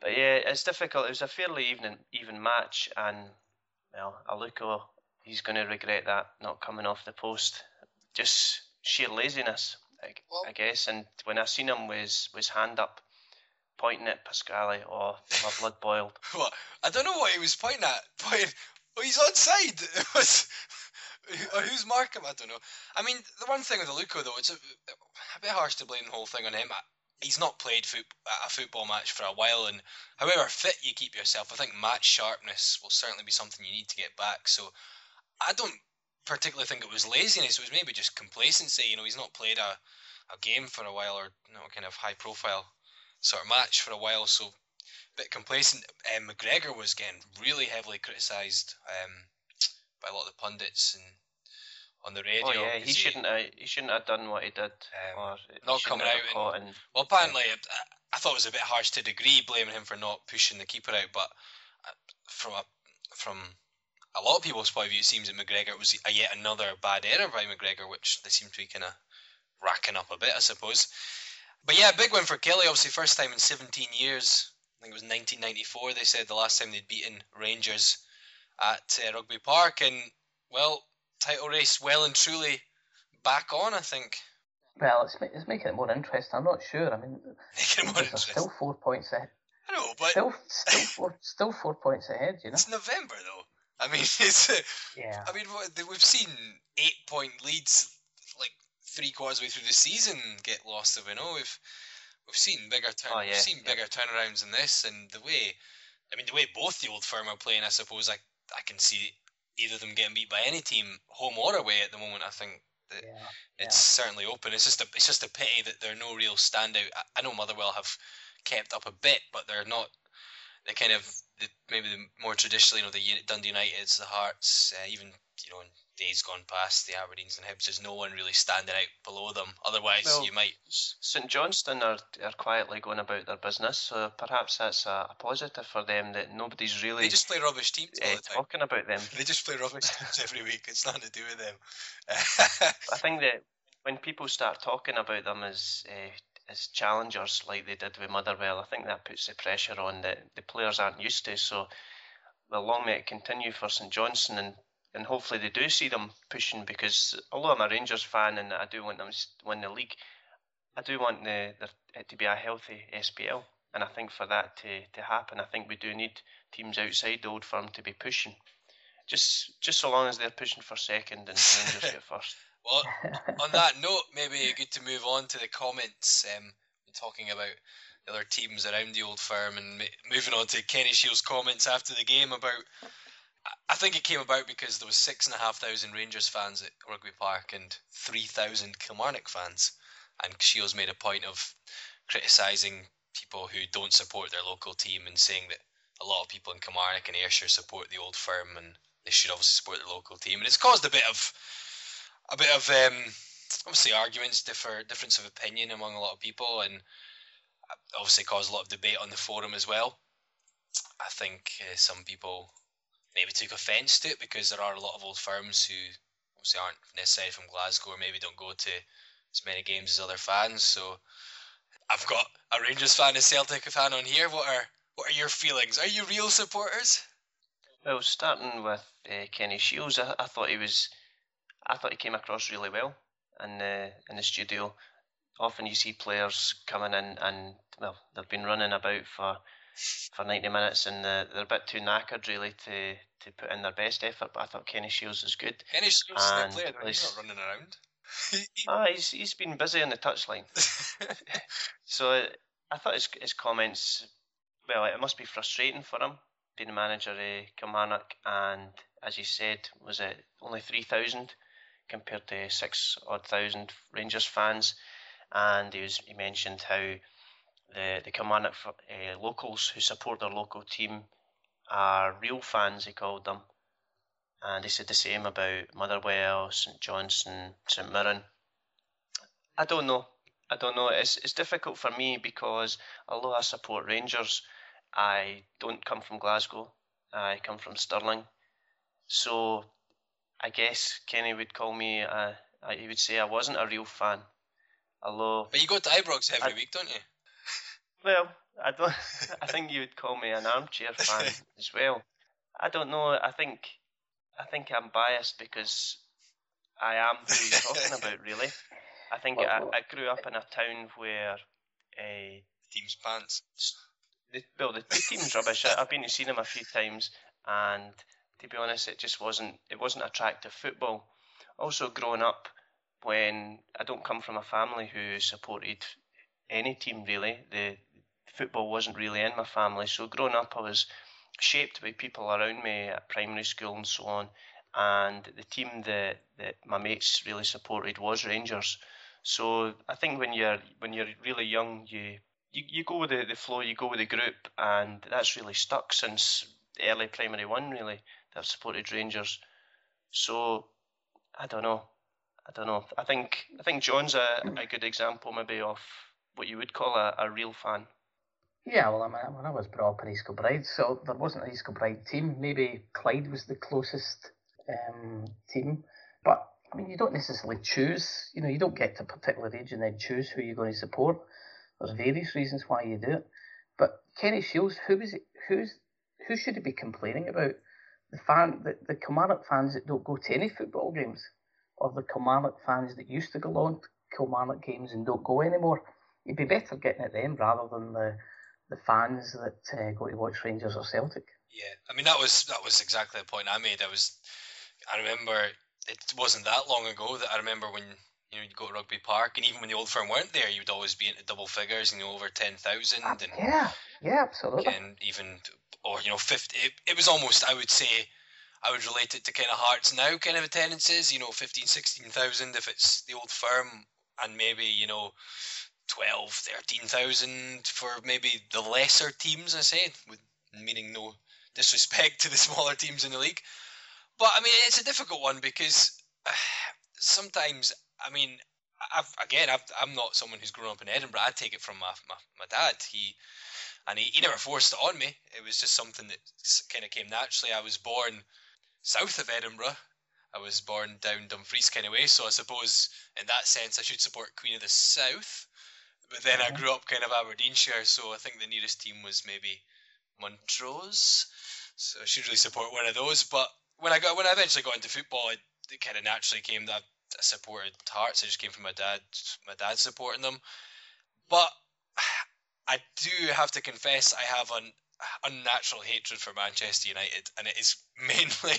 Speaker 6: But yeah, it's difficult. It was a fairly even even match, and well, Aluko he's going to regret that not coming off the post. Just sheer laziness, I, well, I guess. And when I seen him was was hand up, pointing at Pascali, or oh, my blood boiled. *laughs*
Speaker 7: what? I don't know what he was pointing at. Pointing. Oh, he's onside. *laughs* It was. Or who's marking him? I don't know. I mean, the one thing with Aluko though, it's a, a bit harsh to blame the whole thing on him. He's not played foot, a football match for a while, and however fit you keep yourself, I think match sharpness will certainly be something you need to get back. So I don't particularly think it was laziness. It was maybe just complacency. You know, he's not played a, a game for a while or you know, kind of high profile sort of match for a while, so a bit complacent. Um, McGregor was getting really heavily criticised um, by a lot of the pundits and on the radio.
Speaker 6: Oh yeah, he shouldn't have, he shouldn't have done what he did. Um,
Speaker 7: not coming out and, and, well, apparently I, I, thought it was a bit harsh to degree blaming him for not pushing the keeper out, but uh, from a from a lot of people's point of view, it seems that McGregor was a yet another bad error by McGregor, which they seem to be kind of racking up a bit, I suppose. But yeah, big win for Killie. Obviously, first time in 17 years. I think it was 1994. They said the last time they'd beaten Rangers at uh, Rugby Park, and well, title race well and truly back on. I think.
Speaker 8: Well, it's, it's making it more interesting. I'm not sure. I mean, *laughs*
Speaker 7: making it more interesting.
Speaker 8: still four points ahead.
Speaker 7: I know, but
Speaker 8: still, still four, *laughs* still four points ahead. You know,
Speaker 7: it's November though. I mean, *laughs* it's
Speaker 8: yeah.
Speaker 7: I mean, we've seen eight point leads like three quarters way through the season get lost. You know, we've we've seen bigger turn, oh, yeah, we've seen yeah. bigger turnarounds than this, and the way, I mean, the way both the old firm are playing, I suppose I I can see either of them getting beat by any team, home or away at the moment. I think that yeah, it's certainly open. It's just a it's just a pity that there are no real standout. I, I know Motherwell have kept up a bit, but they're not the kind of the, maybe the more traditionally, you know, the Dundee Uniteds, the Hearts, uh, even you know, in days gone past, the Aberdeens and Hibs, there's no one really standing out below them. Otherwise, well, you might.
Speaker 6: St Johnstone are are quietly going about their business, so perhaps that's a, a positive for them that nobody's really.
Speaker 7: They just play rubbish teams uh,
Speaker 6: talking about them. *laughs*
Speaker 7: they just play rubbish teams every week. It's nothing to do with them.
Speaker 6: I think that when people start talking about them as uh, as challengers like they did with Motherwell, I think that puts the pressure on that the players aren't used to. So, well, long may it continue for St Johnstone, and, and hopefully they do see them pushing. Because although I'm a Rangers fan and I do want them to win the league, I do want the, the it to be a healthy SPL. And I think for that to, to happen, I think we do need teams outside the old firm to be pushing. Just just so long as they're pushing for second and Rangers get *laughs* first.
Speaker 7: Well, on that note, maybe good to move on to the comments. Um, talking about the other teams around the old firm and moving on to Kenny Shiels' comments after the game about. I think it came about because there was six and a half thousand Rangers fans at Rugby Park and three thousand Kilmarnock fans, and Shiels made a point of criticising people who don't support their local team and saying that a lot of people in Kilmarnock and Ayrshire support the old firm and they should obviously support their local team, and it's caused a bit of a bit of um, obviously arguments, differ difference of opinion among a lot of people, and obviously caused a lot of debate on the forum as well. I think uh, some people maybe took offence to it because there are a lot of old firms who obviously aren't necessarily from Glasgow or maybe don't go to as many games as other fans. So I've got a Rangers fan, a Celtic fan on here. What are what are your feelings? Are you real supporters?
Speaker 6: Well, starting with uh, Kenny Shiels, I, I thought he was I thought he came across really well in the in the studio. Often you see players coming in and well they've been running about for for 90 minutes and they're, they're a bit too knackered really to, to put in their best effort. But I thought Kenny Shiels was good.
Speaker 7: Kenny Shiels is the player, he's not running around. *laughs*
Speaker 6: ah, he's he's been busy on the touchline. *laughs* so I thought his his comments. Well, it must be frustrating for him being the manager of Kilmarnock, and as you said, was it only three thousand compared to six odd thousand Rangers fans. And he was he mentioned how the the Kilmarnock uh, locals who support their local team are real fans. He called them, and he said the same about Motherwell, St Johnstone, St Mirren. I don't know. I don't know. It's it's difficult for me because although I support Rangers, I don't come from Glasgow. I come from Stirling. So I guess Kenny would call me. Uh, he would say I wasn't a real fan. Although,
Speaker 7: but you go to Ibrox every I, week, don't you?
Speaker 6: Well, I don't. *laughs* I think you would call me an armchair fan *laughs* as well. I don't know. I think I think I'm biased because I am who you're talking *laughs* about, really. I think I, I, grew up in a town where uh,
Speaker 7: team's pants.
Speaker 6: The, well, the, the team's rubbish. I, I've been to see them a few times, and to be honest, it just wasn't. It wasn't attractive football. Also, growing up, when I don't come from a family who supported any team really, the football wasn't really in my family. So growing up, I was shaped by people around me at primary school and so on. And the team that, that my mates really supported was Rangers. So I think when you're when you're really young, you you, you go with the, the flow, you go with the group, and that's really stuck since early primary one. Really, that I've supported Rangers. So I don't know. I don't know. I think I think John's a, a good example maybe of what you would call a, a real fan.
Speaker 8: Yeah, well, I mean, when I was brought up in East Kilbride, so there wasn't an East Kilbride team. Maybe Clyde was the closest um, team, but I mean, you don't necessarily choose. You know, you don't get to a particular age and then choose who you're going to support. There's various reasons why you do it. But Kenny Shiels, who is it? Who's who should he be complaining about? The fan, the, the Kilmarnock fans that don't go to any football games, or the Kilmarnock fans that used to go along to Kilmarnock games and don't go anymore. You'd be better getting at them rather than the the fans that uh, go to watch Rangers or Celtic.
Speaker 7: Yeah, I mean that was that was exactly the point I made. I was, I remember it wasn't that long ago that I remember when you know you go to Rugby Park, and even when the old firm weren't there, you'd always be into double figures, you know, over ten thousand,
Speaker 8: uh,
Speaker 7: and
Speaker 8: yeah, yeah, absolutely,
Speaker 7: and even or you know fifty. It, it was almost I would say. I would relate it to kind of Hearts now kind of attendances, you know, 15, 16,000 if it's the old firm, and maybe, you know, 12, 13,000 for maybe the lesser teams, I say, with meaning no disrespect to the *laughs* smaller teams in the league. But I mean, it's a difficult one because uh, *sighs* sometimes, I mean, I've, again, i am not someone who's grown up in Edinburgh. I take it from my, my, my dad. He and he, he never forced it on me. It was just something that kind of came naturally. I was born south of Edinburgh. I was born down Dumfries kind of way, so I suppose in that sense I should support Queen of the South. But then I grew up kind of Aberdeenshire, so I think the nearest team was maybe Montrose. So I should really support one of those. But when I got when I eventually got into football, it, it kind of naturally came that I supported Hearts. I just came from my dad, my dad supporting them. But I do have to confess, I have an unnatural hatred for Manchester United, and it is *laughs* mainly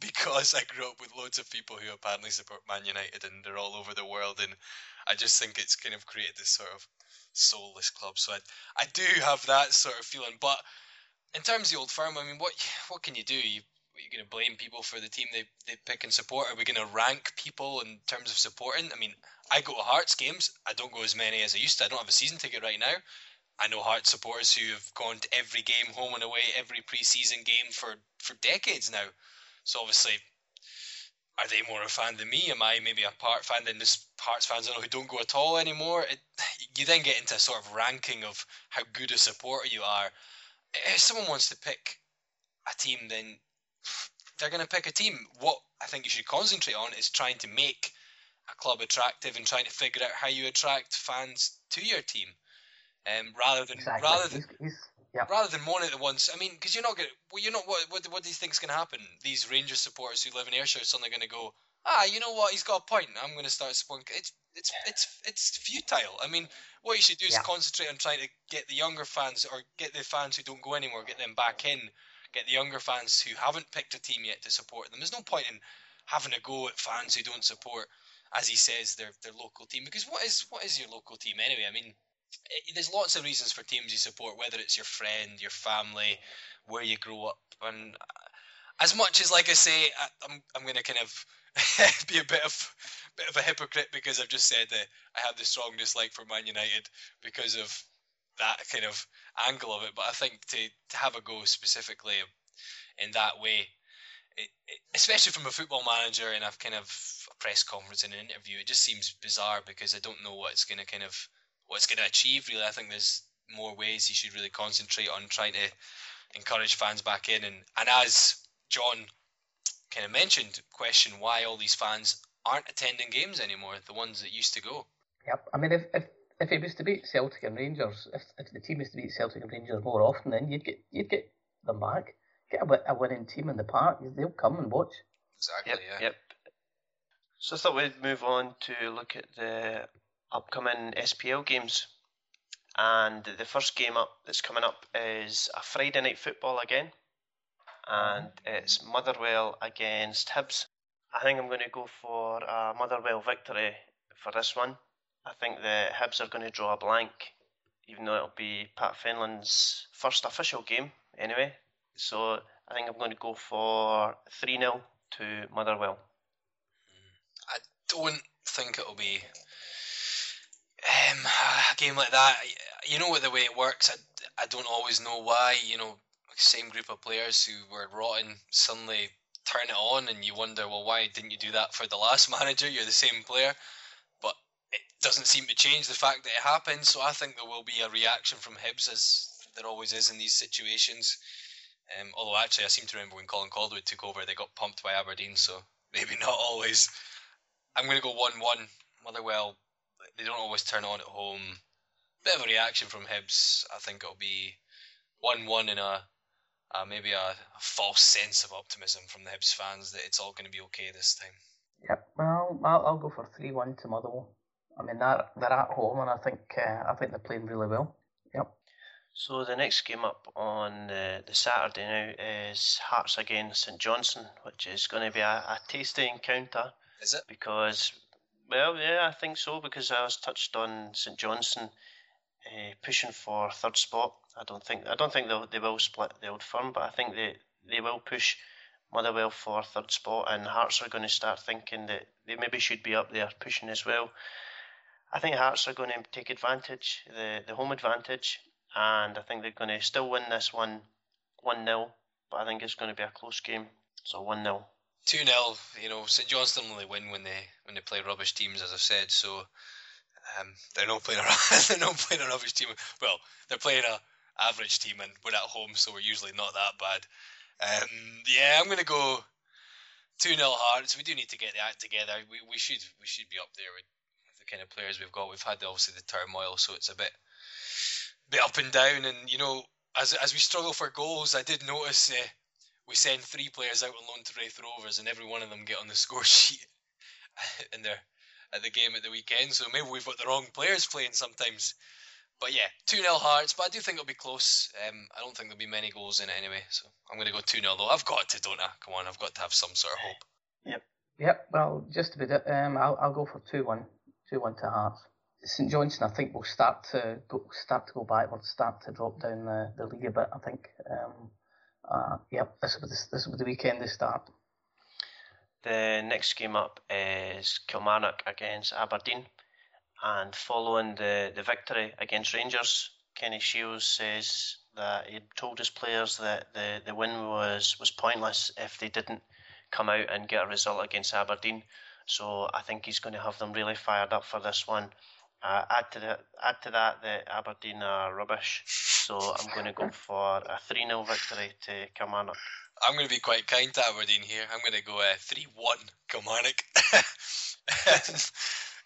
Speaker 7: because I grew up with loads of people who apparently support Man United, and they're all over the world, and I just think it's kind of created this sort of soulless club. So I, I do have that sort of feeling. But in terms of the old firm, I mean, what what can you do? You are going to blame people for the team they, they pick and support? Are we going to rank people in terms of supporting? I mean, I go to Hearts games. I don't go as many as I used to. I don't have a season ticket right now. I know Hearts supporters who have gone to every game, home and away, every pre-season game for, for decades now. So obviously, are they more a fan than me? Am I maybe a part fan than this Hearts fans I know who don't go at all anymore? It, you then get into a sort of ranking of how good a supporter you are. If someone wants to pick a team, then they're going to pick a team. What I think you should concentrate on is trying to make a club attractive and trying to figure out how you attract fans to your team, um, rather than
Speaker 8: exactly.
Speaker 7: rather than
Speaker 8: he's, he's, yeah.
Speaker 7: rather than moan at the once. I mean, because you're not going. Well, you're not. What, what what do you think's going to happen? These Rangers supporters who live in Ayrshire are suddenly going to go. Ah, you know what? He's got a point. I'm going to start supporting. It's it's it's it's futile. I mean, what you should do is
Speaker 8: Yeah.
Speaker 7: concentrate on trying to get the younger fans or get the fans who don't go anymore, get them back in. Get the younger fans who haven't picked a team yet to support them. There's no point in having a go at fans who don't support, as he says, their their local team. Because what is what is your local team anyway? I mean, eh, there's lots of reasons for teams you support, whether it's your friend, your family, where you grow up, and as much as like I say, I, I'm I'm gonna kind of *laughs* be a bit of bit of a hypocrite because I've just said that I have the strong dislike for Man United because of that kind of angle of it. But I think to, to have a go specifically in that way, it, it, especially from a football manager in a kind of a press conference and an interview, it just seems bizarre because I don't know what it's going to kind of what it's going to achieve. Really, I think there's more ways he should really concentrate on trying to encourage fans back in. And and as John kind of mentioned, question why all these fans aren't attending games anymore, the ones that used to go.
Speaker 8: Yep. I mean, if if if it was to beat Celtic and Rangers, if, if the team was to beat Celtic and Rangers more often, then you'd get you'd get them back. Get a, a winning team in the park, they'll come and watch.
Speaker 7: Exactly.
Speaker 6: Yep,
Speaker 7: yeah.
Speaker 6: yep. So I thought we'd move on to look at the upcoming SPL games. And the first game up that's coming up is a Friday night football again. And it's Motherwell against Hibs. I think I'm going to go for a Motherwell victory for this one. I think the Hibs are going to draw a blank, even though it'll be Pat Fenlon's first official game anyway. So I think I'm going to go for 3 0 to Motherwell. Hmm.
Speaker 7: I don't think it'll be um, *sighs* a game like that. You know the way it works. I, I don't always know why. You know, same group of players who were rotten suddenly turn it on, and you wonder, well, why didn't you do that for the last *laughs* manager? You're the same player, but it doesn't seem to change the fact that it happened. So I think there will be a reaction from Hibs, as there always is in these situations. Um, although actually, I seem to remember when Colin Calderwood took over, they got pumped by Aberdeen, so maybe *laughs* not always. I'm going to go one-one. Motherwell, they don't always turn on at home. Bit of a reaction from Hibs. I think it'll be one-one in a, a maybe a, a, false sense of optimism from the Hibs fans that it's all going to be okay this time.
Speaker 8: Yep. Well, I'll, I'll go for three-one to Motherwell. I mean, they're they're at home, and I think uh, I think they're playing really well. Yep.
Speaker 6: So the next game up on the, the Saturday now is Hearts against St Johnstone, which is going to be a, a tasty encounter.
Speaker 7: Is it?
Speaker 6: Because, well, yeah, I think so. Because I was touched on St Johnstone uh, pushing for third spot. I don't think I don't think they'll, they will split the old firm, but I think they they will push Motherwell for third spot, and Hearts are going to start thinking that they maybe should be up there pushing as well. I think Hearts are going to take advantage, the the home advantage, and I think they're going to still win this one 1 0, but I think it's going to be a close game. So 1 0.
Speaker 7: 2 0, you know, St Johnstone only win when they when they play rubbish teams, as I've said. So um, they're not playing a *laughs* they're not playing a rubbish team. Well, they're playing a average team, and we're at home, so we're usually not that bad. Um, yeah, I'm to go 2 0 Hearts. We do need to get the act together. We, we should we should be up there with the kind of players we've got. We've had obviously the turmoil, so it's a bit bit up and down. And you know, as as we struggle for goals, I did notice uh, we send three players out on loan to Raith Rovers, and every one of them get on the *laughs* score sheet in their at the game at the weekend. So maybe we've got the wrong players playing sometimes. But yeah, 2 0 Hearts, but I do think it'll be close. Um, I don't think there'll be many goals in it anyway, so I'm going to go 2 0 though. I've got to, don't I? Come on, I've got to have some sort of hope.
Speaker 6: Yep.
Speaker 8: Yep. Well, just a bit. um, I'll I'll go for two one, two one to Hearts. St Johnstone, I think, will start to go start to go backwards, start to drop down the, the league a bit. I think. Um, yep. This will this, this will be the weekend they start.
Speaker 6: The next game up is Kilmarnock against Aberdeen. And following the, the victory against Rangers, Kenny Shiels says that he told his players that the, the win was, was pointless if they didn't come out and get a result against Aberdeen. So I think he's going to have them really fired up for this one. Uh, add to that, add to that that Aberdeen are rubbish. So I'm going to go *laughs* for a 3 0 victory to Kilmarnock.
Speaker 7: I'm going to be quite kind to Aberdeen here. I'm going to go uh, 3 1 Kilmarnock. *laughs*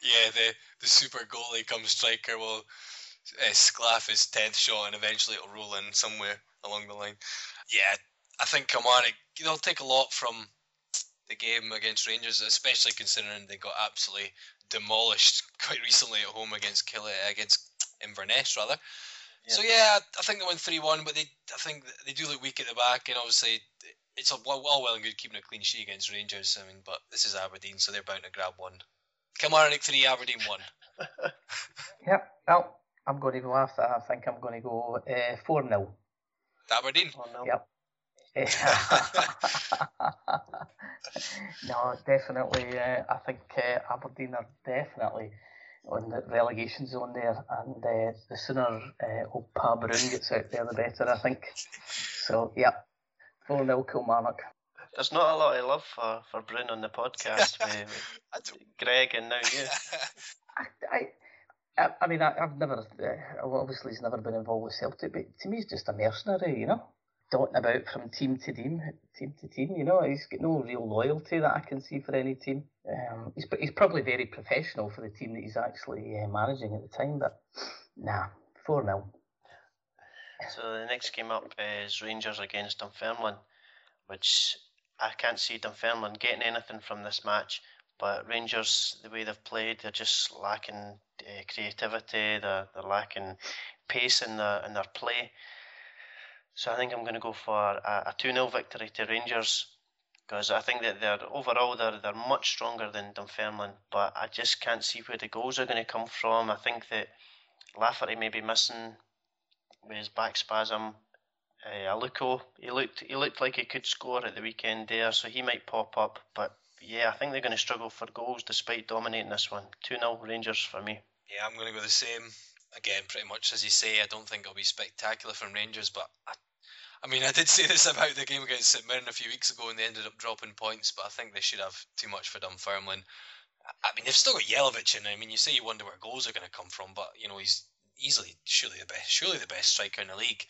Speaker 7: yeah, the, the super goalie come striker will uh, sclaff his 10th shot and eventually it'll roll in somewhere along the line. Yeah, I think Kilmarnock, they'll take a lot from the game against Rangers, especially considering they got absolutely demolished *laughs* quite recently at home against Kill against Inverness rather. Yeah. So yeah, I think they win three one, but they I think they do look weak at the back, and obviously it's all well and good keeping a clean sheet against Rangers. I mean, but this is Aberdeen, so they're bound to grab one. Kilmarnock three, Aberdeen one. *laughs*
Speaker 8: yep. Well, I'm going to go after. I think I'm going to go uh, four uh, 0
Speaker 7: Aberdeen.
Speaker 6: Oh,
Speaker 8: Yep. *laughs* no, definitely. Uh, I think uh, Aberdeen are definitely on the relegation zone there, and uh, the sooner uh, old Pa Brown gets out there, the better. I think. So, yeah, four 0 Kilmarnock.
Speaker 6: There's not a lot of love for, for Brun on the podcast *laughs* with, with Greg and now you. *laughs*
Speaker 8: I, I, I mean, I, have never, uh, obviously, he's never been involved with Celtic, but to me, he's just a mercenary, you know? Dotting about from team to team, team to team. You know, he's got no real loyalty that I can see for any team. Um, he's he's probably very professional for the team that he's actually uh, managing at the time, but nah, four 0
Speaker 6: So the next game up is Rangers against Dunfermline, which I can't see Dunfermline getting anything from this match. But Rangers, the way they've played, they're just lacking uh, creativity. They're, they're lacking pace in their in their play. So I think I'm going to go for a, a 2 0 victory to Rangers because I think that they're overall they're they're much stronger than Dunfermline, but I just can't see where the goals are going to come from. I think that Lafferty may be missing with his back spasm. Uh, Aluko, he looked he looked like he could score at the weekend there, so he might pop up. But yeah, I think they're going to struggle for goals despite dominating this one. 2 0 Rangers for me.
Speaker 7: Yeah, I'm going to go the same. Again, pretty much as you say, I don't think it'll be spectacular from Rangers, but I, I mean, *laughs* I did say this about the game against St Mirren a few weeks ago and they ended up dropping points, but I think they should have too much for Dunfermline. I mean, they've still got Jelavic in. I mean, you say you wonder where goals are going to come from, but you know he's easily surely the best, surely the best striker in the league.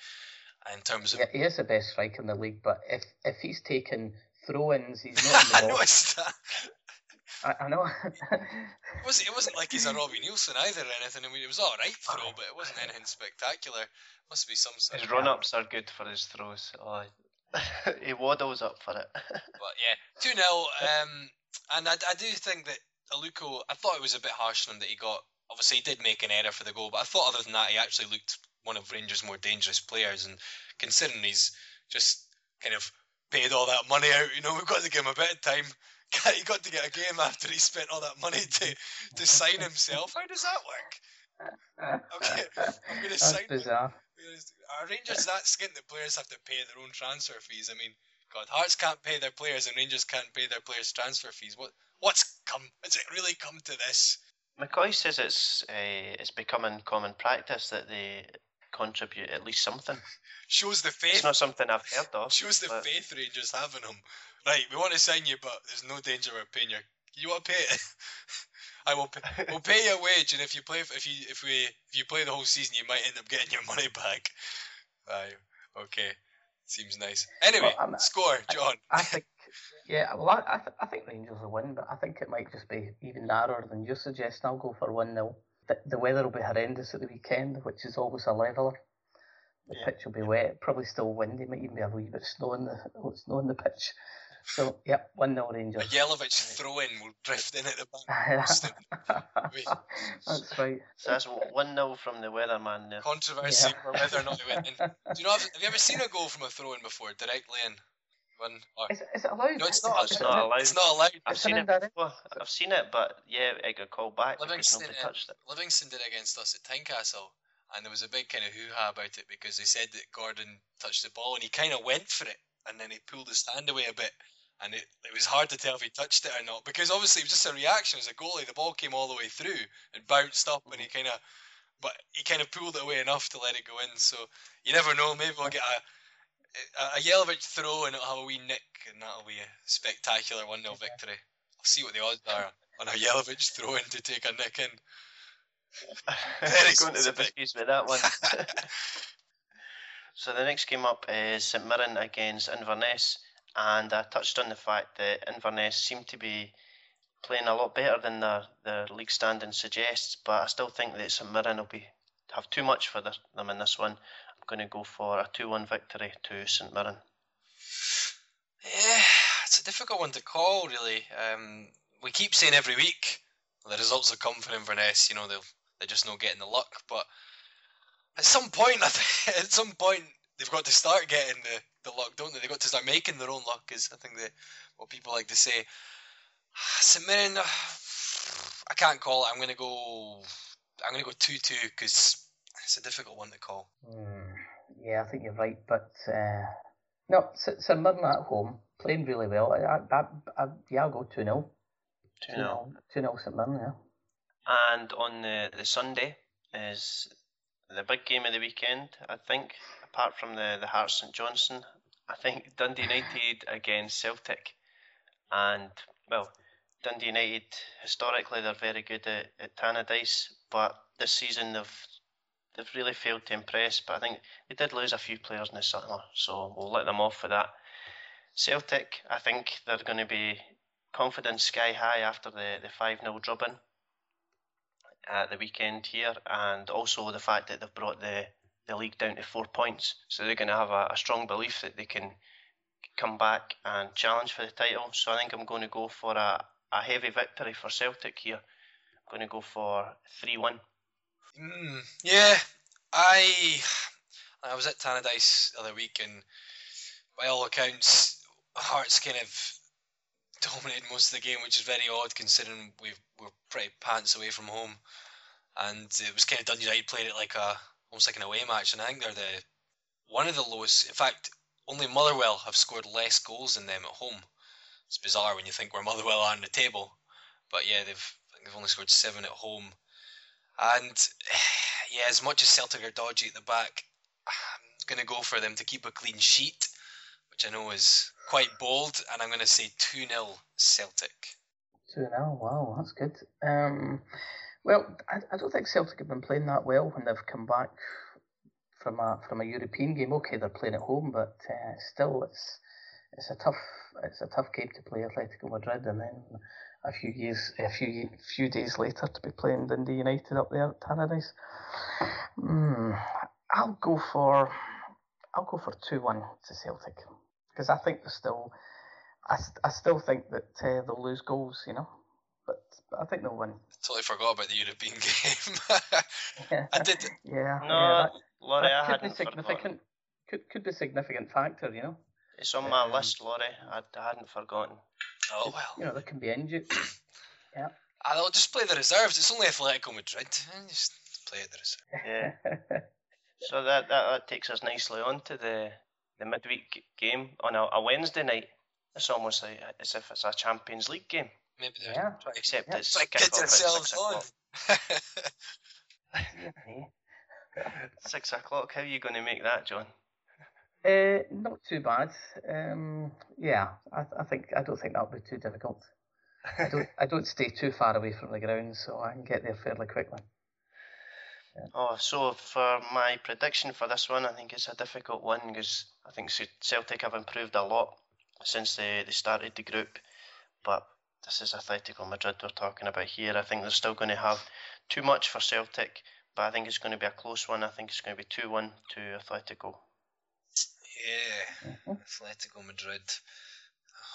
Speaker 7: In terms of,
Speaker 8: yeah, he is the best striker in the league, but if if he's taking throw-ins, he's not. *laughs* In the
Speaker 7: I noticed that.
Speaker 8: I, I know.
Speaker 7: it wasn't. It wasn't like he's a *laughs* Robbie Neilson either or anything. I mean, it was all right throw, but it wasn't anything spectacular. Must be some.
Speaker 6: His run-ups are good for his throws. Oh, *laughs* he waddles up for it. *laughs*
Speaker 7: but yeah, two 0 um, and I, I do think that Aluko. I thought it was a bit harsh on him that he got. Obviously, he did make an error for the goal, but I thought other than that, he actually looked one of Rangers' more dangerous players. And considering he's just kind of paid all that money out, you know, we've got to give him a bit of time. *laughs* He got to get a game after he spent all that money to to sign himself. How does that work? Okay, I'm going to sign.
Speaker 8: bizarre.
Speaker 7: Are Rangers that skint that players have to pay their own transfer fees? I mean, God, Hearts can't pay their players and Rangers can't pay their players transfer fees. What what's come? Has it really come to this?
Speaker 6: McCoist says it's uh, it's becoming common practice that they contribute at least something. *laughs*
Speaker 7: Shows the faith.
Speaker 6: It's not something I've heard of.
Speaker 7: Shows the
Speaker 6: but...
Speaker 7: faith Rangers have in them. Right, we want to sign you, but there's no danger of paying you. You want to pay it? *laughs* I will. Pay, we'll pay you a wage, and if you play, if you if we if you play the whole season, you might end up getting your *laughs* money back. Aye. Okay. Seems nice. Anyway, well, score, John.
Speaker 8: I, I, think. Yeah, well, I I, th- I, think Rangers will win, but I think it might just be even narrower than you're suggesting. I'll go for one 0 the, the weather will be horrendous at the weekend, which is always a leveler. The yeah. pitch will be wet, probably still windy, might even be a wee bit snow in the snow in the pitch. So, yep, 1 0 Rangers.
Speaker 7: A Jelavic throw in will drift in at the
Speaker 8: back. *laughs* that's right.
Speaker 6: So that's 1 0 from the weatherman there.
Speaker 7: Controversy yeah. for whether or not he went in. Do you know, have, have you ever seen a goal from a throw in before, directly in?
Speaker 8: One, or... is, is, it allowed?
Speaker 6: No, it's, not, it's not allowed.
Speaker 7: It's not allowed.
Speaker 6: I've seen it before. I've seen it, but yeah, it got called back
Speaker 7: Livingston,
Speaker 6: because nobody touched it.
Speaker 7: Livingston did it against us at Tynecastle, and there was a big kind of hoo-ha about it because they said that Gordon touched the ball and he kind of went for it, and then he pulled his hand away a bit, and it, it was hard to tell if he touched it or not because obviously it was just a reaction as a goalie. The ball came all the way through and bounced up, and he mm-hmm. kind of, but he kind of pulled it away enough to let it go in. So you never know. Maybe we'll get a a, a Jelavic throw and it'll have a wee nick, and that'll be a spectacular 1 0 victory. I'll see what the odds are on a Jelavic throw in to take a nick in. *laughs*
Speaker 6: Very going to the biscuits with that one. *laughs* *laughs* so the next game up is St Mirren against Inverness, and I touched on the fact that Inverness seem to be playing a lot better than their, their league standing suggests, but I still think that St Mirren will be have too much for the, them in this one. I'm going to go for a 2 1 victory to St Mirren.
Speaker 7: Yeah, it's a difficult one to call, really. Um, we keep saying every week the results will come for Inverness. You know, they'll they're just not getting the luck. But at some point, *laughs* at some point, they've got to start getting the, the luck, don't they? They've got to start making their own luck. Is I think the what people like to say. *sighs* St Mirren, *sighs* I can't call it. I'm going to go. I'm going to go two two because it's a difficult one to call.
Speaker 8: Mm, yeah, I think you're right, but uh, no, St Mirren at home playing really well. I, I, I, yeah, I'll go two 0
Speaker 6: Two 0
Speaker 8: Two 0 St Mirren. Yeah.
Speaker 6: And on the the Sunday is the big game of the weekend. I think, apart from the the Hearts St Johnstone, I think Dundee United against Celtic, and well. Dundee United historically they're very good at, at Tannadice, but this season they've they've really failed to impress. But I think they did lose a few players in the summer, so we'll let them off for that. Celtic, I think they're going to be confidence sky high after the the five 0 drubbing at the weekend here, and also the fact that they've brought the the league down to four points, so they're going to have a, a strong belief that they can come back and challenge for the title. So I think I'm going to go for a, a heavy victory for Celtic here. I'm going to go for 3 1.
Speaker 7: Mm, yeah, I I was at Tannadice the other week, and by all accounts, Hearts kind of *laughs* dominated most of the game, which is very odd considering we were pretty pants away from home, and it was kind of done United playing it like a almost like an away match, and I think they're the one of the lowest. In fact, only Motherwell have scored less goals than them at home. It's bizarre when you think where Motherwell are on the table, but yeah, they've they've only scored seven at home, and *sighs* yeah, as much as Celtic are dodgy at the back, I'm going to go for them to keep a clean sheet, which I know is quite bold, and I'm going to say 2 0 Celtic.
Speaker 8: 2 0, wow, that's good. Um, well, I, I don't think Celtic have been playing that well when they've come back from a from a European game. Okay, they're playing at home, but uh, still, it's it's a tough it's a tough game to play Atletico Madrid, and then a few years a few few days later to be playing Dundee United up there at Tannadice. Mm, I'll go for I'll go for two one to Celtic because I think they're still I, I still think that uh, they'll lose goals, you know, but, but I think they'll win.
Speaker 7: Totally forgot about the European *laughs* game.
Speaker 8: yeah.
Speaker 7: I did.
Speaker 8: Yeah.
Speaker 6: No,
Speaker 8: yeah, that,
Speaker 6: Laurie,
Speaker 8: that
Speaker 6: I
Speaker 8: could be
Speaker 6: hadn't
Speaker 8: significant.
Speaker 6: forgotten.
Speaker 8: Could could be a significant factor, you know.
Speaker 6: It's on my
Speaker 8: Um,
Speaker 6: list, Laurie. I, I hadn't forgotten.
Speaker 7: Oh well.
Speaker 8: You know, there can be injuries. *coughs* yeah.
Speaker 7: I'll just play the reserves. It's only Atletico Madrid. Eh, Just play at the reserve.
Speaker 6: Yeah. *laughs* So that, that, that takes us nicely on to the, the midweek game on a, a Wednesday night. It's almost like as if it's a Champions League game,
Speaker 7: Maybe they're
Speaker 8: yeah.
Speaker 7: trying
Speaker 6: except
Speaker 8: Yeah.
Speaker 6: it's
Speaker 7: to
Speaker 6: kick
Speaker 7: get
Speaker 6: off at
Speaker 7: themselves
Speaker 6: six
Speaker 7: on.
Speaker 6: o'clock. *laughs* *laughs* Six o'clock. How are you going to make that, John?
Speaker 8: Uh, not too bad. Um, yeah, I, I think I don't think that'll be too difficult. I don't *laughs* I don't stay too far away from the ground, so I can get there fairly quickly.
Speaker 6: Oh, so for my prediction for this one, I think it's a difficult one because I think Celtic have improved a lot since they, they started the group. But this is Atletico Madrid we're talking about here. I think they're still going to have too much for Celtic, but I think it's going to be a close one. I think it's going to be 2 1 to Atletico.
Speaker 7: Yeah, Atletico Madrid.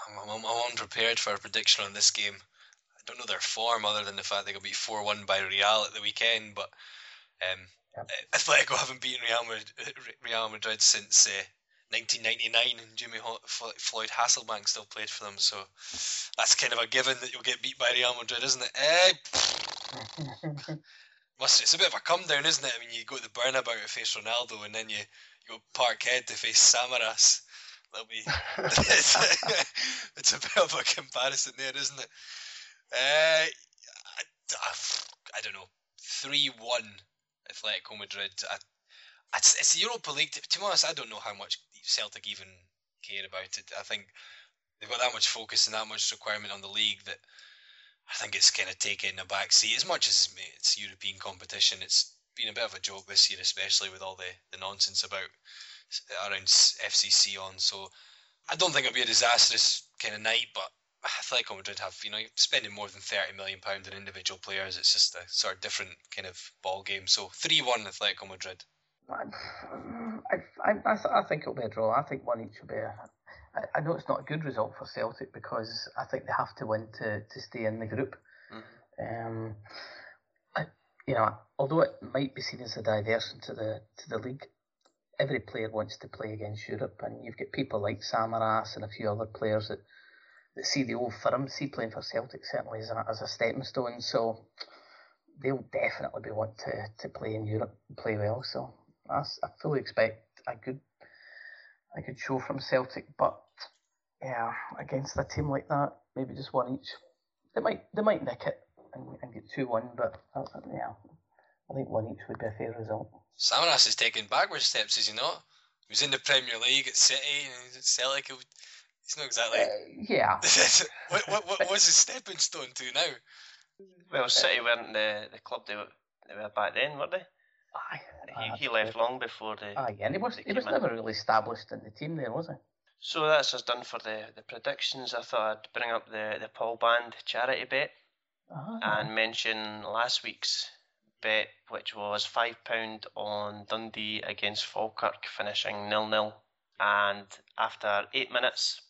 Speaker 7: I'm, I'm, I'm unprepared for a prediction on this game. I don't know their form other than the fact they got beat 4 1 by Real at the weekend, but um,
Speaker 8: Yep.
Speaker 7: Atletico haven't beaten Real Madrid, Real Madrid since uh, 1999 and Jimmy Floyd Hasselbaink still played for them, so that's kind of a given that you'll get beat by Real Madrid, isn't it? Eh, *laughs* must it's a bit of a come down, isn't it? I mean, you go to the Bernabeu to face Ronaldo, and then you, you go Parkhead to face Samaras. That'll be it's, *laughs* *laughs* it's a bit of a comparison there, isn't it? Uh, I, I don't know, three one Atletico Madrid. I, it's, it's the Europa League. To, to be honest, I don't know how much Celtic even care about it. I think they've got that much focus and that much requirement on the league that I think it's kind of taken a back seat. As much as it's European competition, it's been a bit of a joke this year, especially with all the, the nonsense about around FC Sion. So I don't think it'll be a disastrous kind of night, but Atletico Madrid have, you know, spending more than thirty million pounds on individual players. It's just a sort of different kind of ball game. So three one Atletico Madrid.
Speaker 8: I, I, I, th- I think it'll be a draw. I think one each will be a. I, I know it's not a good result for Celtic because I think they have to win to, to stay in the group. Um, I, you know, although it might be seen as a diversion to the to the league, every player wants to play against Europe, and you've got people like Samaras and a few other players that, that see the old firm, see playing for Celtic certainly as a, as a stepping stone. So they'll definitely be want to, to play in Europe and play well. So I fully expect a good a good show from Celtic, but yeah, against a team like that, maybe just one each. They might they might nick it and, and get two one, but uh, uh, yeah, I think one each would be a fair result.
Speaker 7: Samaras is taking backward steps, is he not? He was in the Premier League at City and he's at Celtic. He's not exactly.
Speaker 8: Uh, yeah, *laughs*
Speaker 7: what, what, what was his stepping stone to now?
Speaker 6: Well, City weren't the, the club they were, they were back then, were they?
Speaker 8: Aye,
Speaker 6: He, he left long before the.
Speaker 8: Aye, and he was he was
Speaker 6: in.
Speaker 8: never really established in the team there, was he?
Speaker 6: So that's us done for the, the predictions. I thought I'd bring up the, the Paul Band charity bet
Speaker 8: Ah,
Speaker 6: and mention last week's bet, which was £5 on Dundee against Falkirk, finishing nil nil. and after eight minutes,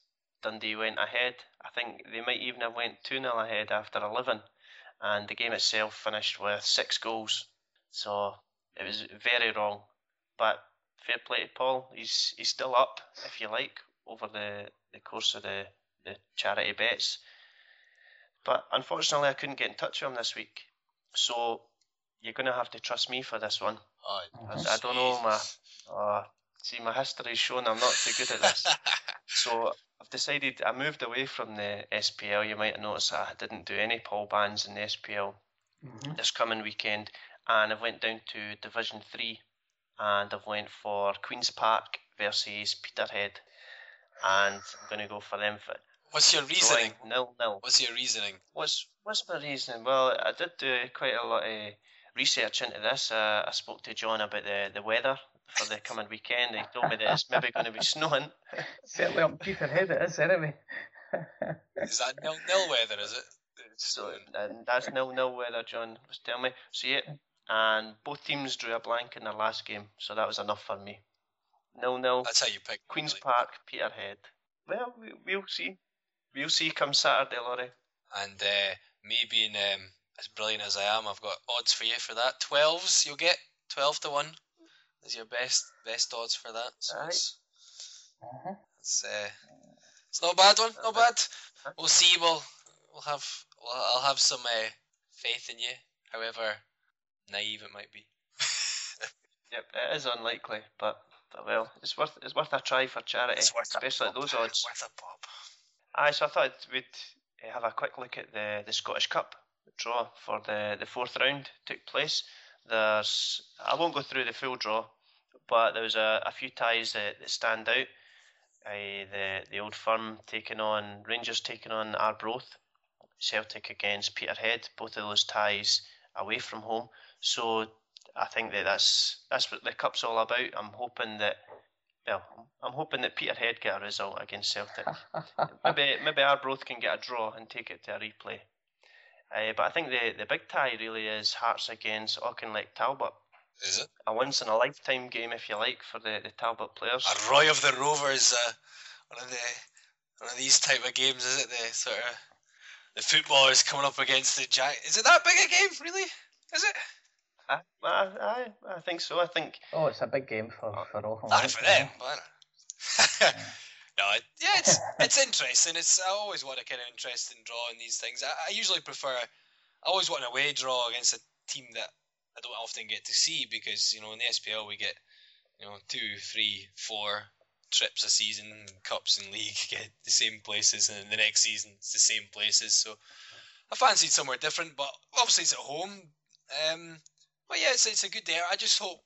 Speaker 6: Dundee went ahead. I think they might even have went 2 0 ahead after 11, and the game itself finished with six goals. So it was very wrong. But fair play to Paul. He's he's still up, if you like, over the, the course of the, the charity bets. But unfortunately, I couldn't get in touch with him this week. So you're going to have to trust me for this one.
Speaker 7: Oh,
Speaker 6: I, I don't know my. Uh, see, my history's shown I'm not too good at this. *laughs* so I've decided I moved away from the SPL. You might have noticed I didn't do any Paul bands in the SPL
Speaker 8: Mm-hmm.
Speaker 6: this coming weekend, and I've went down to Division Three, and I've went for Queens Park versus Peterhead, and I'm going to go for them for
Speaker 7: What's your reasoning?
Speaker 6: nil nil.
Speaker 7: What's your reasoning?
Speaker 6: What's what's my reasoning? Well, I did do quite a lot of research into this. Uh, I spoke to John about the, the weather for the coming weekend. He told me that it's maybe going to be snowing. *laughs*
Speaker 8: Certainly on Peterhead it is anyway. *laughs*
Speaker 7: Is that nil nil weather? Is it? It's
Speaker 6: So and that's nil nil weather. John was telling me. See it, and both teams drew a blank in their last game, so that was enough for me. Nil nil.
Speaker 7: That's how you pick.
Speaker 6: Queens
Speaker 7: really.
Speaker 6: Park, Peterhead. Well, we, we'll see. We'll see come Saturday, Laurie.
Speaker 7: And uh, me being um, as brilliant as I am, I've got odds for you for that. Twelves, you'll get twelve to one. Is your best best odds for that? So
Speaker 6: Aye.
Speaker 7: it's,
Speaker 8: Uh-huh.
Speaker 7: it's uh, it's not a bad one. Not bad. We'll see. We'll we'll have well, I'll have some uh, faith in you. However naive it might be. *laughs*
Speaker 6: Yep, it is unlikely, but, but well, it's worth it's worth a try for charity,
Speaker 7: It's worth a
Speaker 6: especially at those odds.
Speaker 7: Worth a pop.
Speaker 6: Aye, so I thought we'd uh, have a quick look at the, the Scottish Cup draw for the, the fourth round took place. There's I won't go through the full draw, but there was a, a few ties that, that stand out. Uh, the the old firm taking on Rangers taking on Arbroath, Celtic against Peterhead. Both of those ties away from home. So I think that that's that's what the cup's all about. I'm hoping that well, I'm hoping that Peterhead get a result against Celtic. *laughs* maybe maybe Arbroath can get a draw and take it to a replay. Uh, but I think the, the big tie really is Hearts against Auchinleck Talbot.
Speaker 7: Is it?
Speaker 6: A once in a lifetime game, if you like, for the, the Talbot players.
Speaker 7: A Roy of the Rovers, uh, one of the one of these type of games, is it? The sort of the footballers coming up against the Jack. Is it that big a game? Really? Is it?
Speaker 6: I, I, I, I think so. I think
Speaker 8: Oh, it's a big game for for Auchinleck.
Speaker 7: Not for them, but *laughs* no, it, yeah, it's it's interesting. It's I always want a kind of interesting draw in these things. I, I usually prefer. I always want an away draw against a team that I don't often get to see because you know in the SPL we get you know two, three, four trips a season, cups and league *laughs* get the same places, and the next season it's the same places. So I fancied somewhere different, but obviously it's at home. Um, but yeah, it's it's a good day. I just hope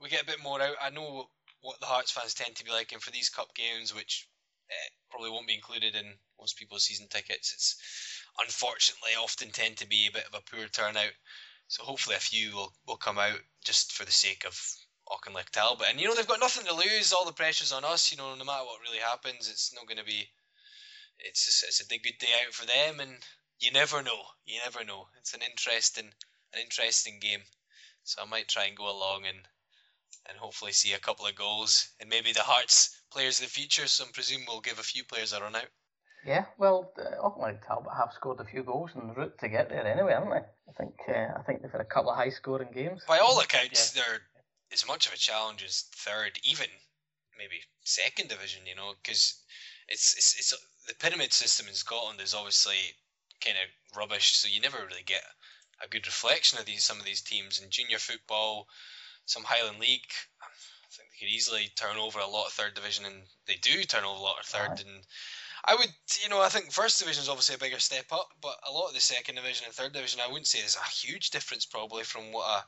Speaker 7: we get a bit more out. I know what the Hearts fans tend to be like, and for these cup games, which uh, probably won't be included in most people's season tickets, it's unfortunately often tend to be a bit of a poor turnout. So hopefully a few will, will come out just for the sake of Auchinleck Talbot. And you know they've got nothing to lose. All the pressure's on us. You know no matter what really happens, it's not going to be. It's just, it's a good day out for them, and you never know. You never know. It's an interesting an interesting game. So I might try and go along and and hopefully see a couple of goals and maybe the Hearts players of the future. So I presume we'll give a few players a run out.
Speaker 8: Yeah, well, uh, Auchinleck Talbot have scored a few goals en route to get there anyway, haven't they? I think uh, I think they've had a couple of high scoring games.
Speaker 7: By all accounts, they're as much of a challenge as third, even maybe second division. You know, because it's, it's it's the pyramid system in Scotland is obviously kind of rubbish, so you never really get a good reflection of these some of these teams in junior football, some Highland League. I think they could easily turn over a lot of third division, and they do turn over a lot of third.
Speaker 8: Aye.
Speaker 7: And I would, you know, I think first division is obviously a bigger step up, but a lot of the second division and third division, I wouldn't say there's a huge difference probably from what I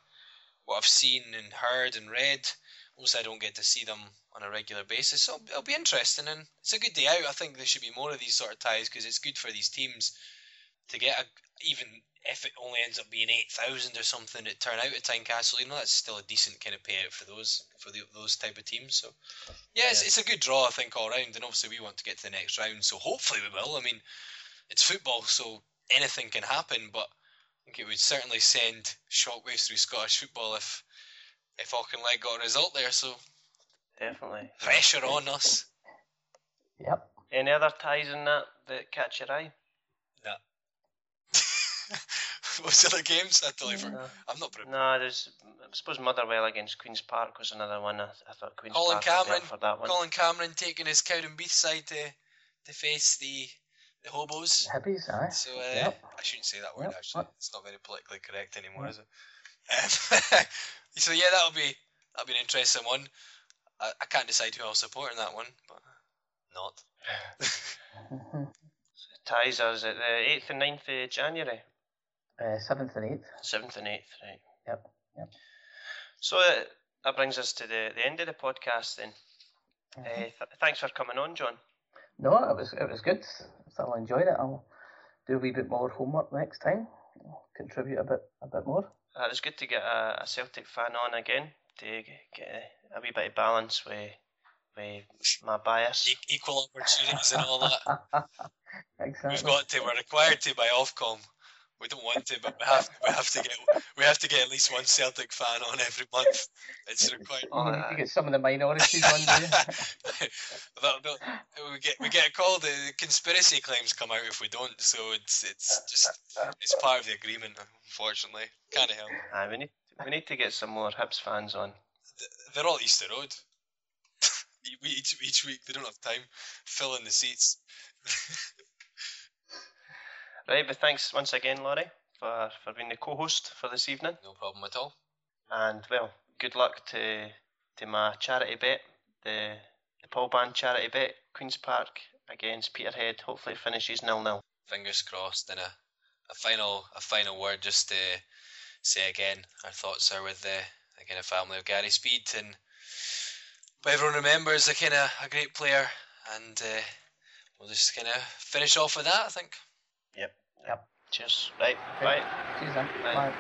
Speaker 7: what I've seen and heard and read. Obviously, I don't get to see them on a regular basis, so it'll be interesting. And it's a good day out. I think there should be more of these sort of ties because it's good for these teams to get a, even if it only ends up being eight thousand or something at turn out at Tynecastle. You know, that's still a decent kind of payout for those for the, those type of teams. So yeah, it's, it's a good draw, I think, all round. And obviously, we want to get to the next round, so hopefully we will. I mean, it's football, so anything can happen, but I think it would certainly send shockwaves through Scottish football if if Auchinleck got a result there. So
Speaker 6: definitely.
Speaker 7: Pressure on us.
Speaker 8: Yep.
Speaker 6: Any other ties in that that catch your eye? *laughs*
Speaker 7: Nah. What's the other games? I totally forgot.
Speaker 6: No.
Speaker 7: I'm not. Pre-
Speaker 6: No, there's. I suppose Motherwell against Queens Park was another one. I, I thought Queens
Speaker 7: Colin
Speaker 6: Park was
Speaker 7: Cameron.
Speaker 6: for that one.
Speaker 7: Colin Cameron taking his Cowdenbeath side to to face the the hobos.
Speaker 8: Hibbies, aye.
Speaker 7: So uh,
Speaker 8: Yep.
Speaker 7: I shouldn't say that word
Speaker 8: Yep.
Speaker 7: actually. It's not very politically correct anymore, is it? Um, *laughs* so yeah, that'll be that'll be an interesting one. I, I can't decide who I'll support in that one, but not. *laughs*
Speaker 8: Mhm.
Speaker 6: Ties us at the eighth and 9th of January.
Speaker 8: Uh, seventh and eighth.
Speaker 6: Seventh and eighth, right?
Speaker 8: Yep, yep.
Speaker 6: So uh, that brings us to the, the end of the podcast. Then,
Speaker 8: Mhm.
Speaker 6: uh, th- thanks for coming on, John.
Speaker 8: No, it was it was good. I still enjoyed it. I'll do a wee bit more homework next time. Contribute a bit a bit more.
Speaker 6: Uh, it was good to get a, a Celtic fan on again to g- get a, a wee bit of balance with with my bias.
Speaker 7: E- equal opportunities and all that. *laughs*
Speaker 8: exactly.
Speaker 7: We've got to. We're required to by Ofcom. We don't want to, but we have. We have to get. We have to get at least one Celtic fan on every month. It's required.
Speaker 8: Oh, you need to get some of the minorities on there.
Speaker 7: That- that- we get we get called. The conspiracy claims come out if we don't. So it's it's just it's part of the agreement. Unfortunately, can't help.
Speaker 6: Aye, we need we need to get some more Hibs fans on.
Speaker 7: They're all Easter Road. *laughs* Each each week they don't have time filling the seats. *laughs*
Speaker 6: Right, but thanks once again, Laurie, for, for being the co-host for this evening.
Speaker 7: No problem at all.
Speaker 6: And well, good luck to to my charity bet, the the Paul Band charity bet, Queens Park against Peterhead. Hopefully, it finishes nil nil.
Speaker 7: Fingers crossed. And a, a final a final word just to say again, our thoughts are with the again a family of Gary Speed and but everyone remembers a kind of a great player and uh, we'll just kind of finish off with that I think.
Speaker 8: Yep.
Speaker 6: Cheers. Right.
Speaker 8: Okay.
Speaker 6: Bye.
Speaker 8: Cheers then.
Speaker 6: Bye.
Speaker 8: Bye.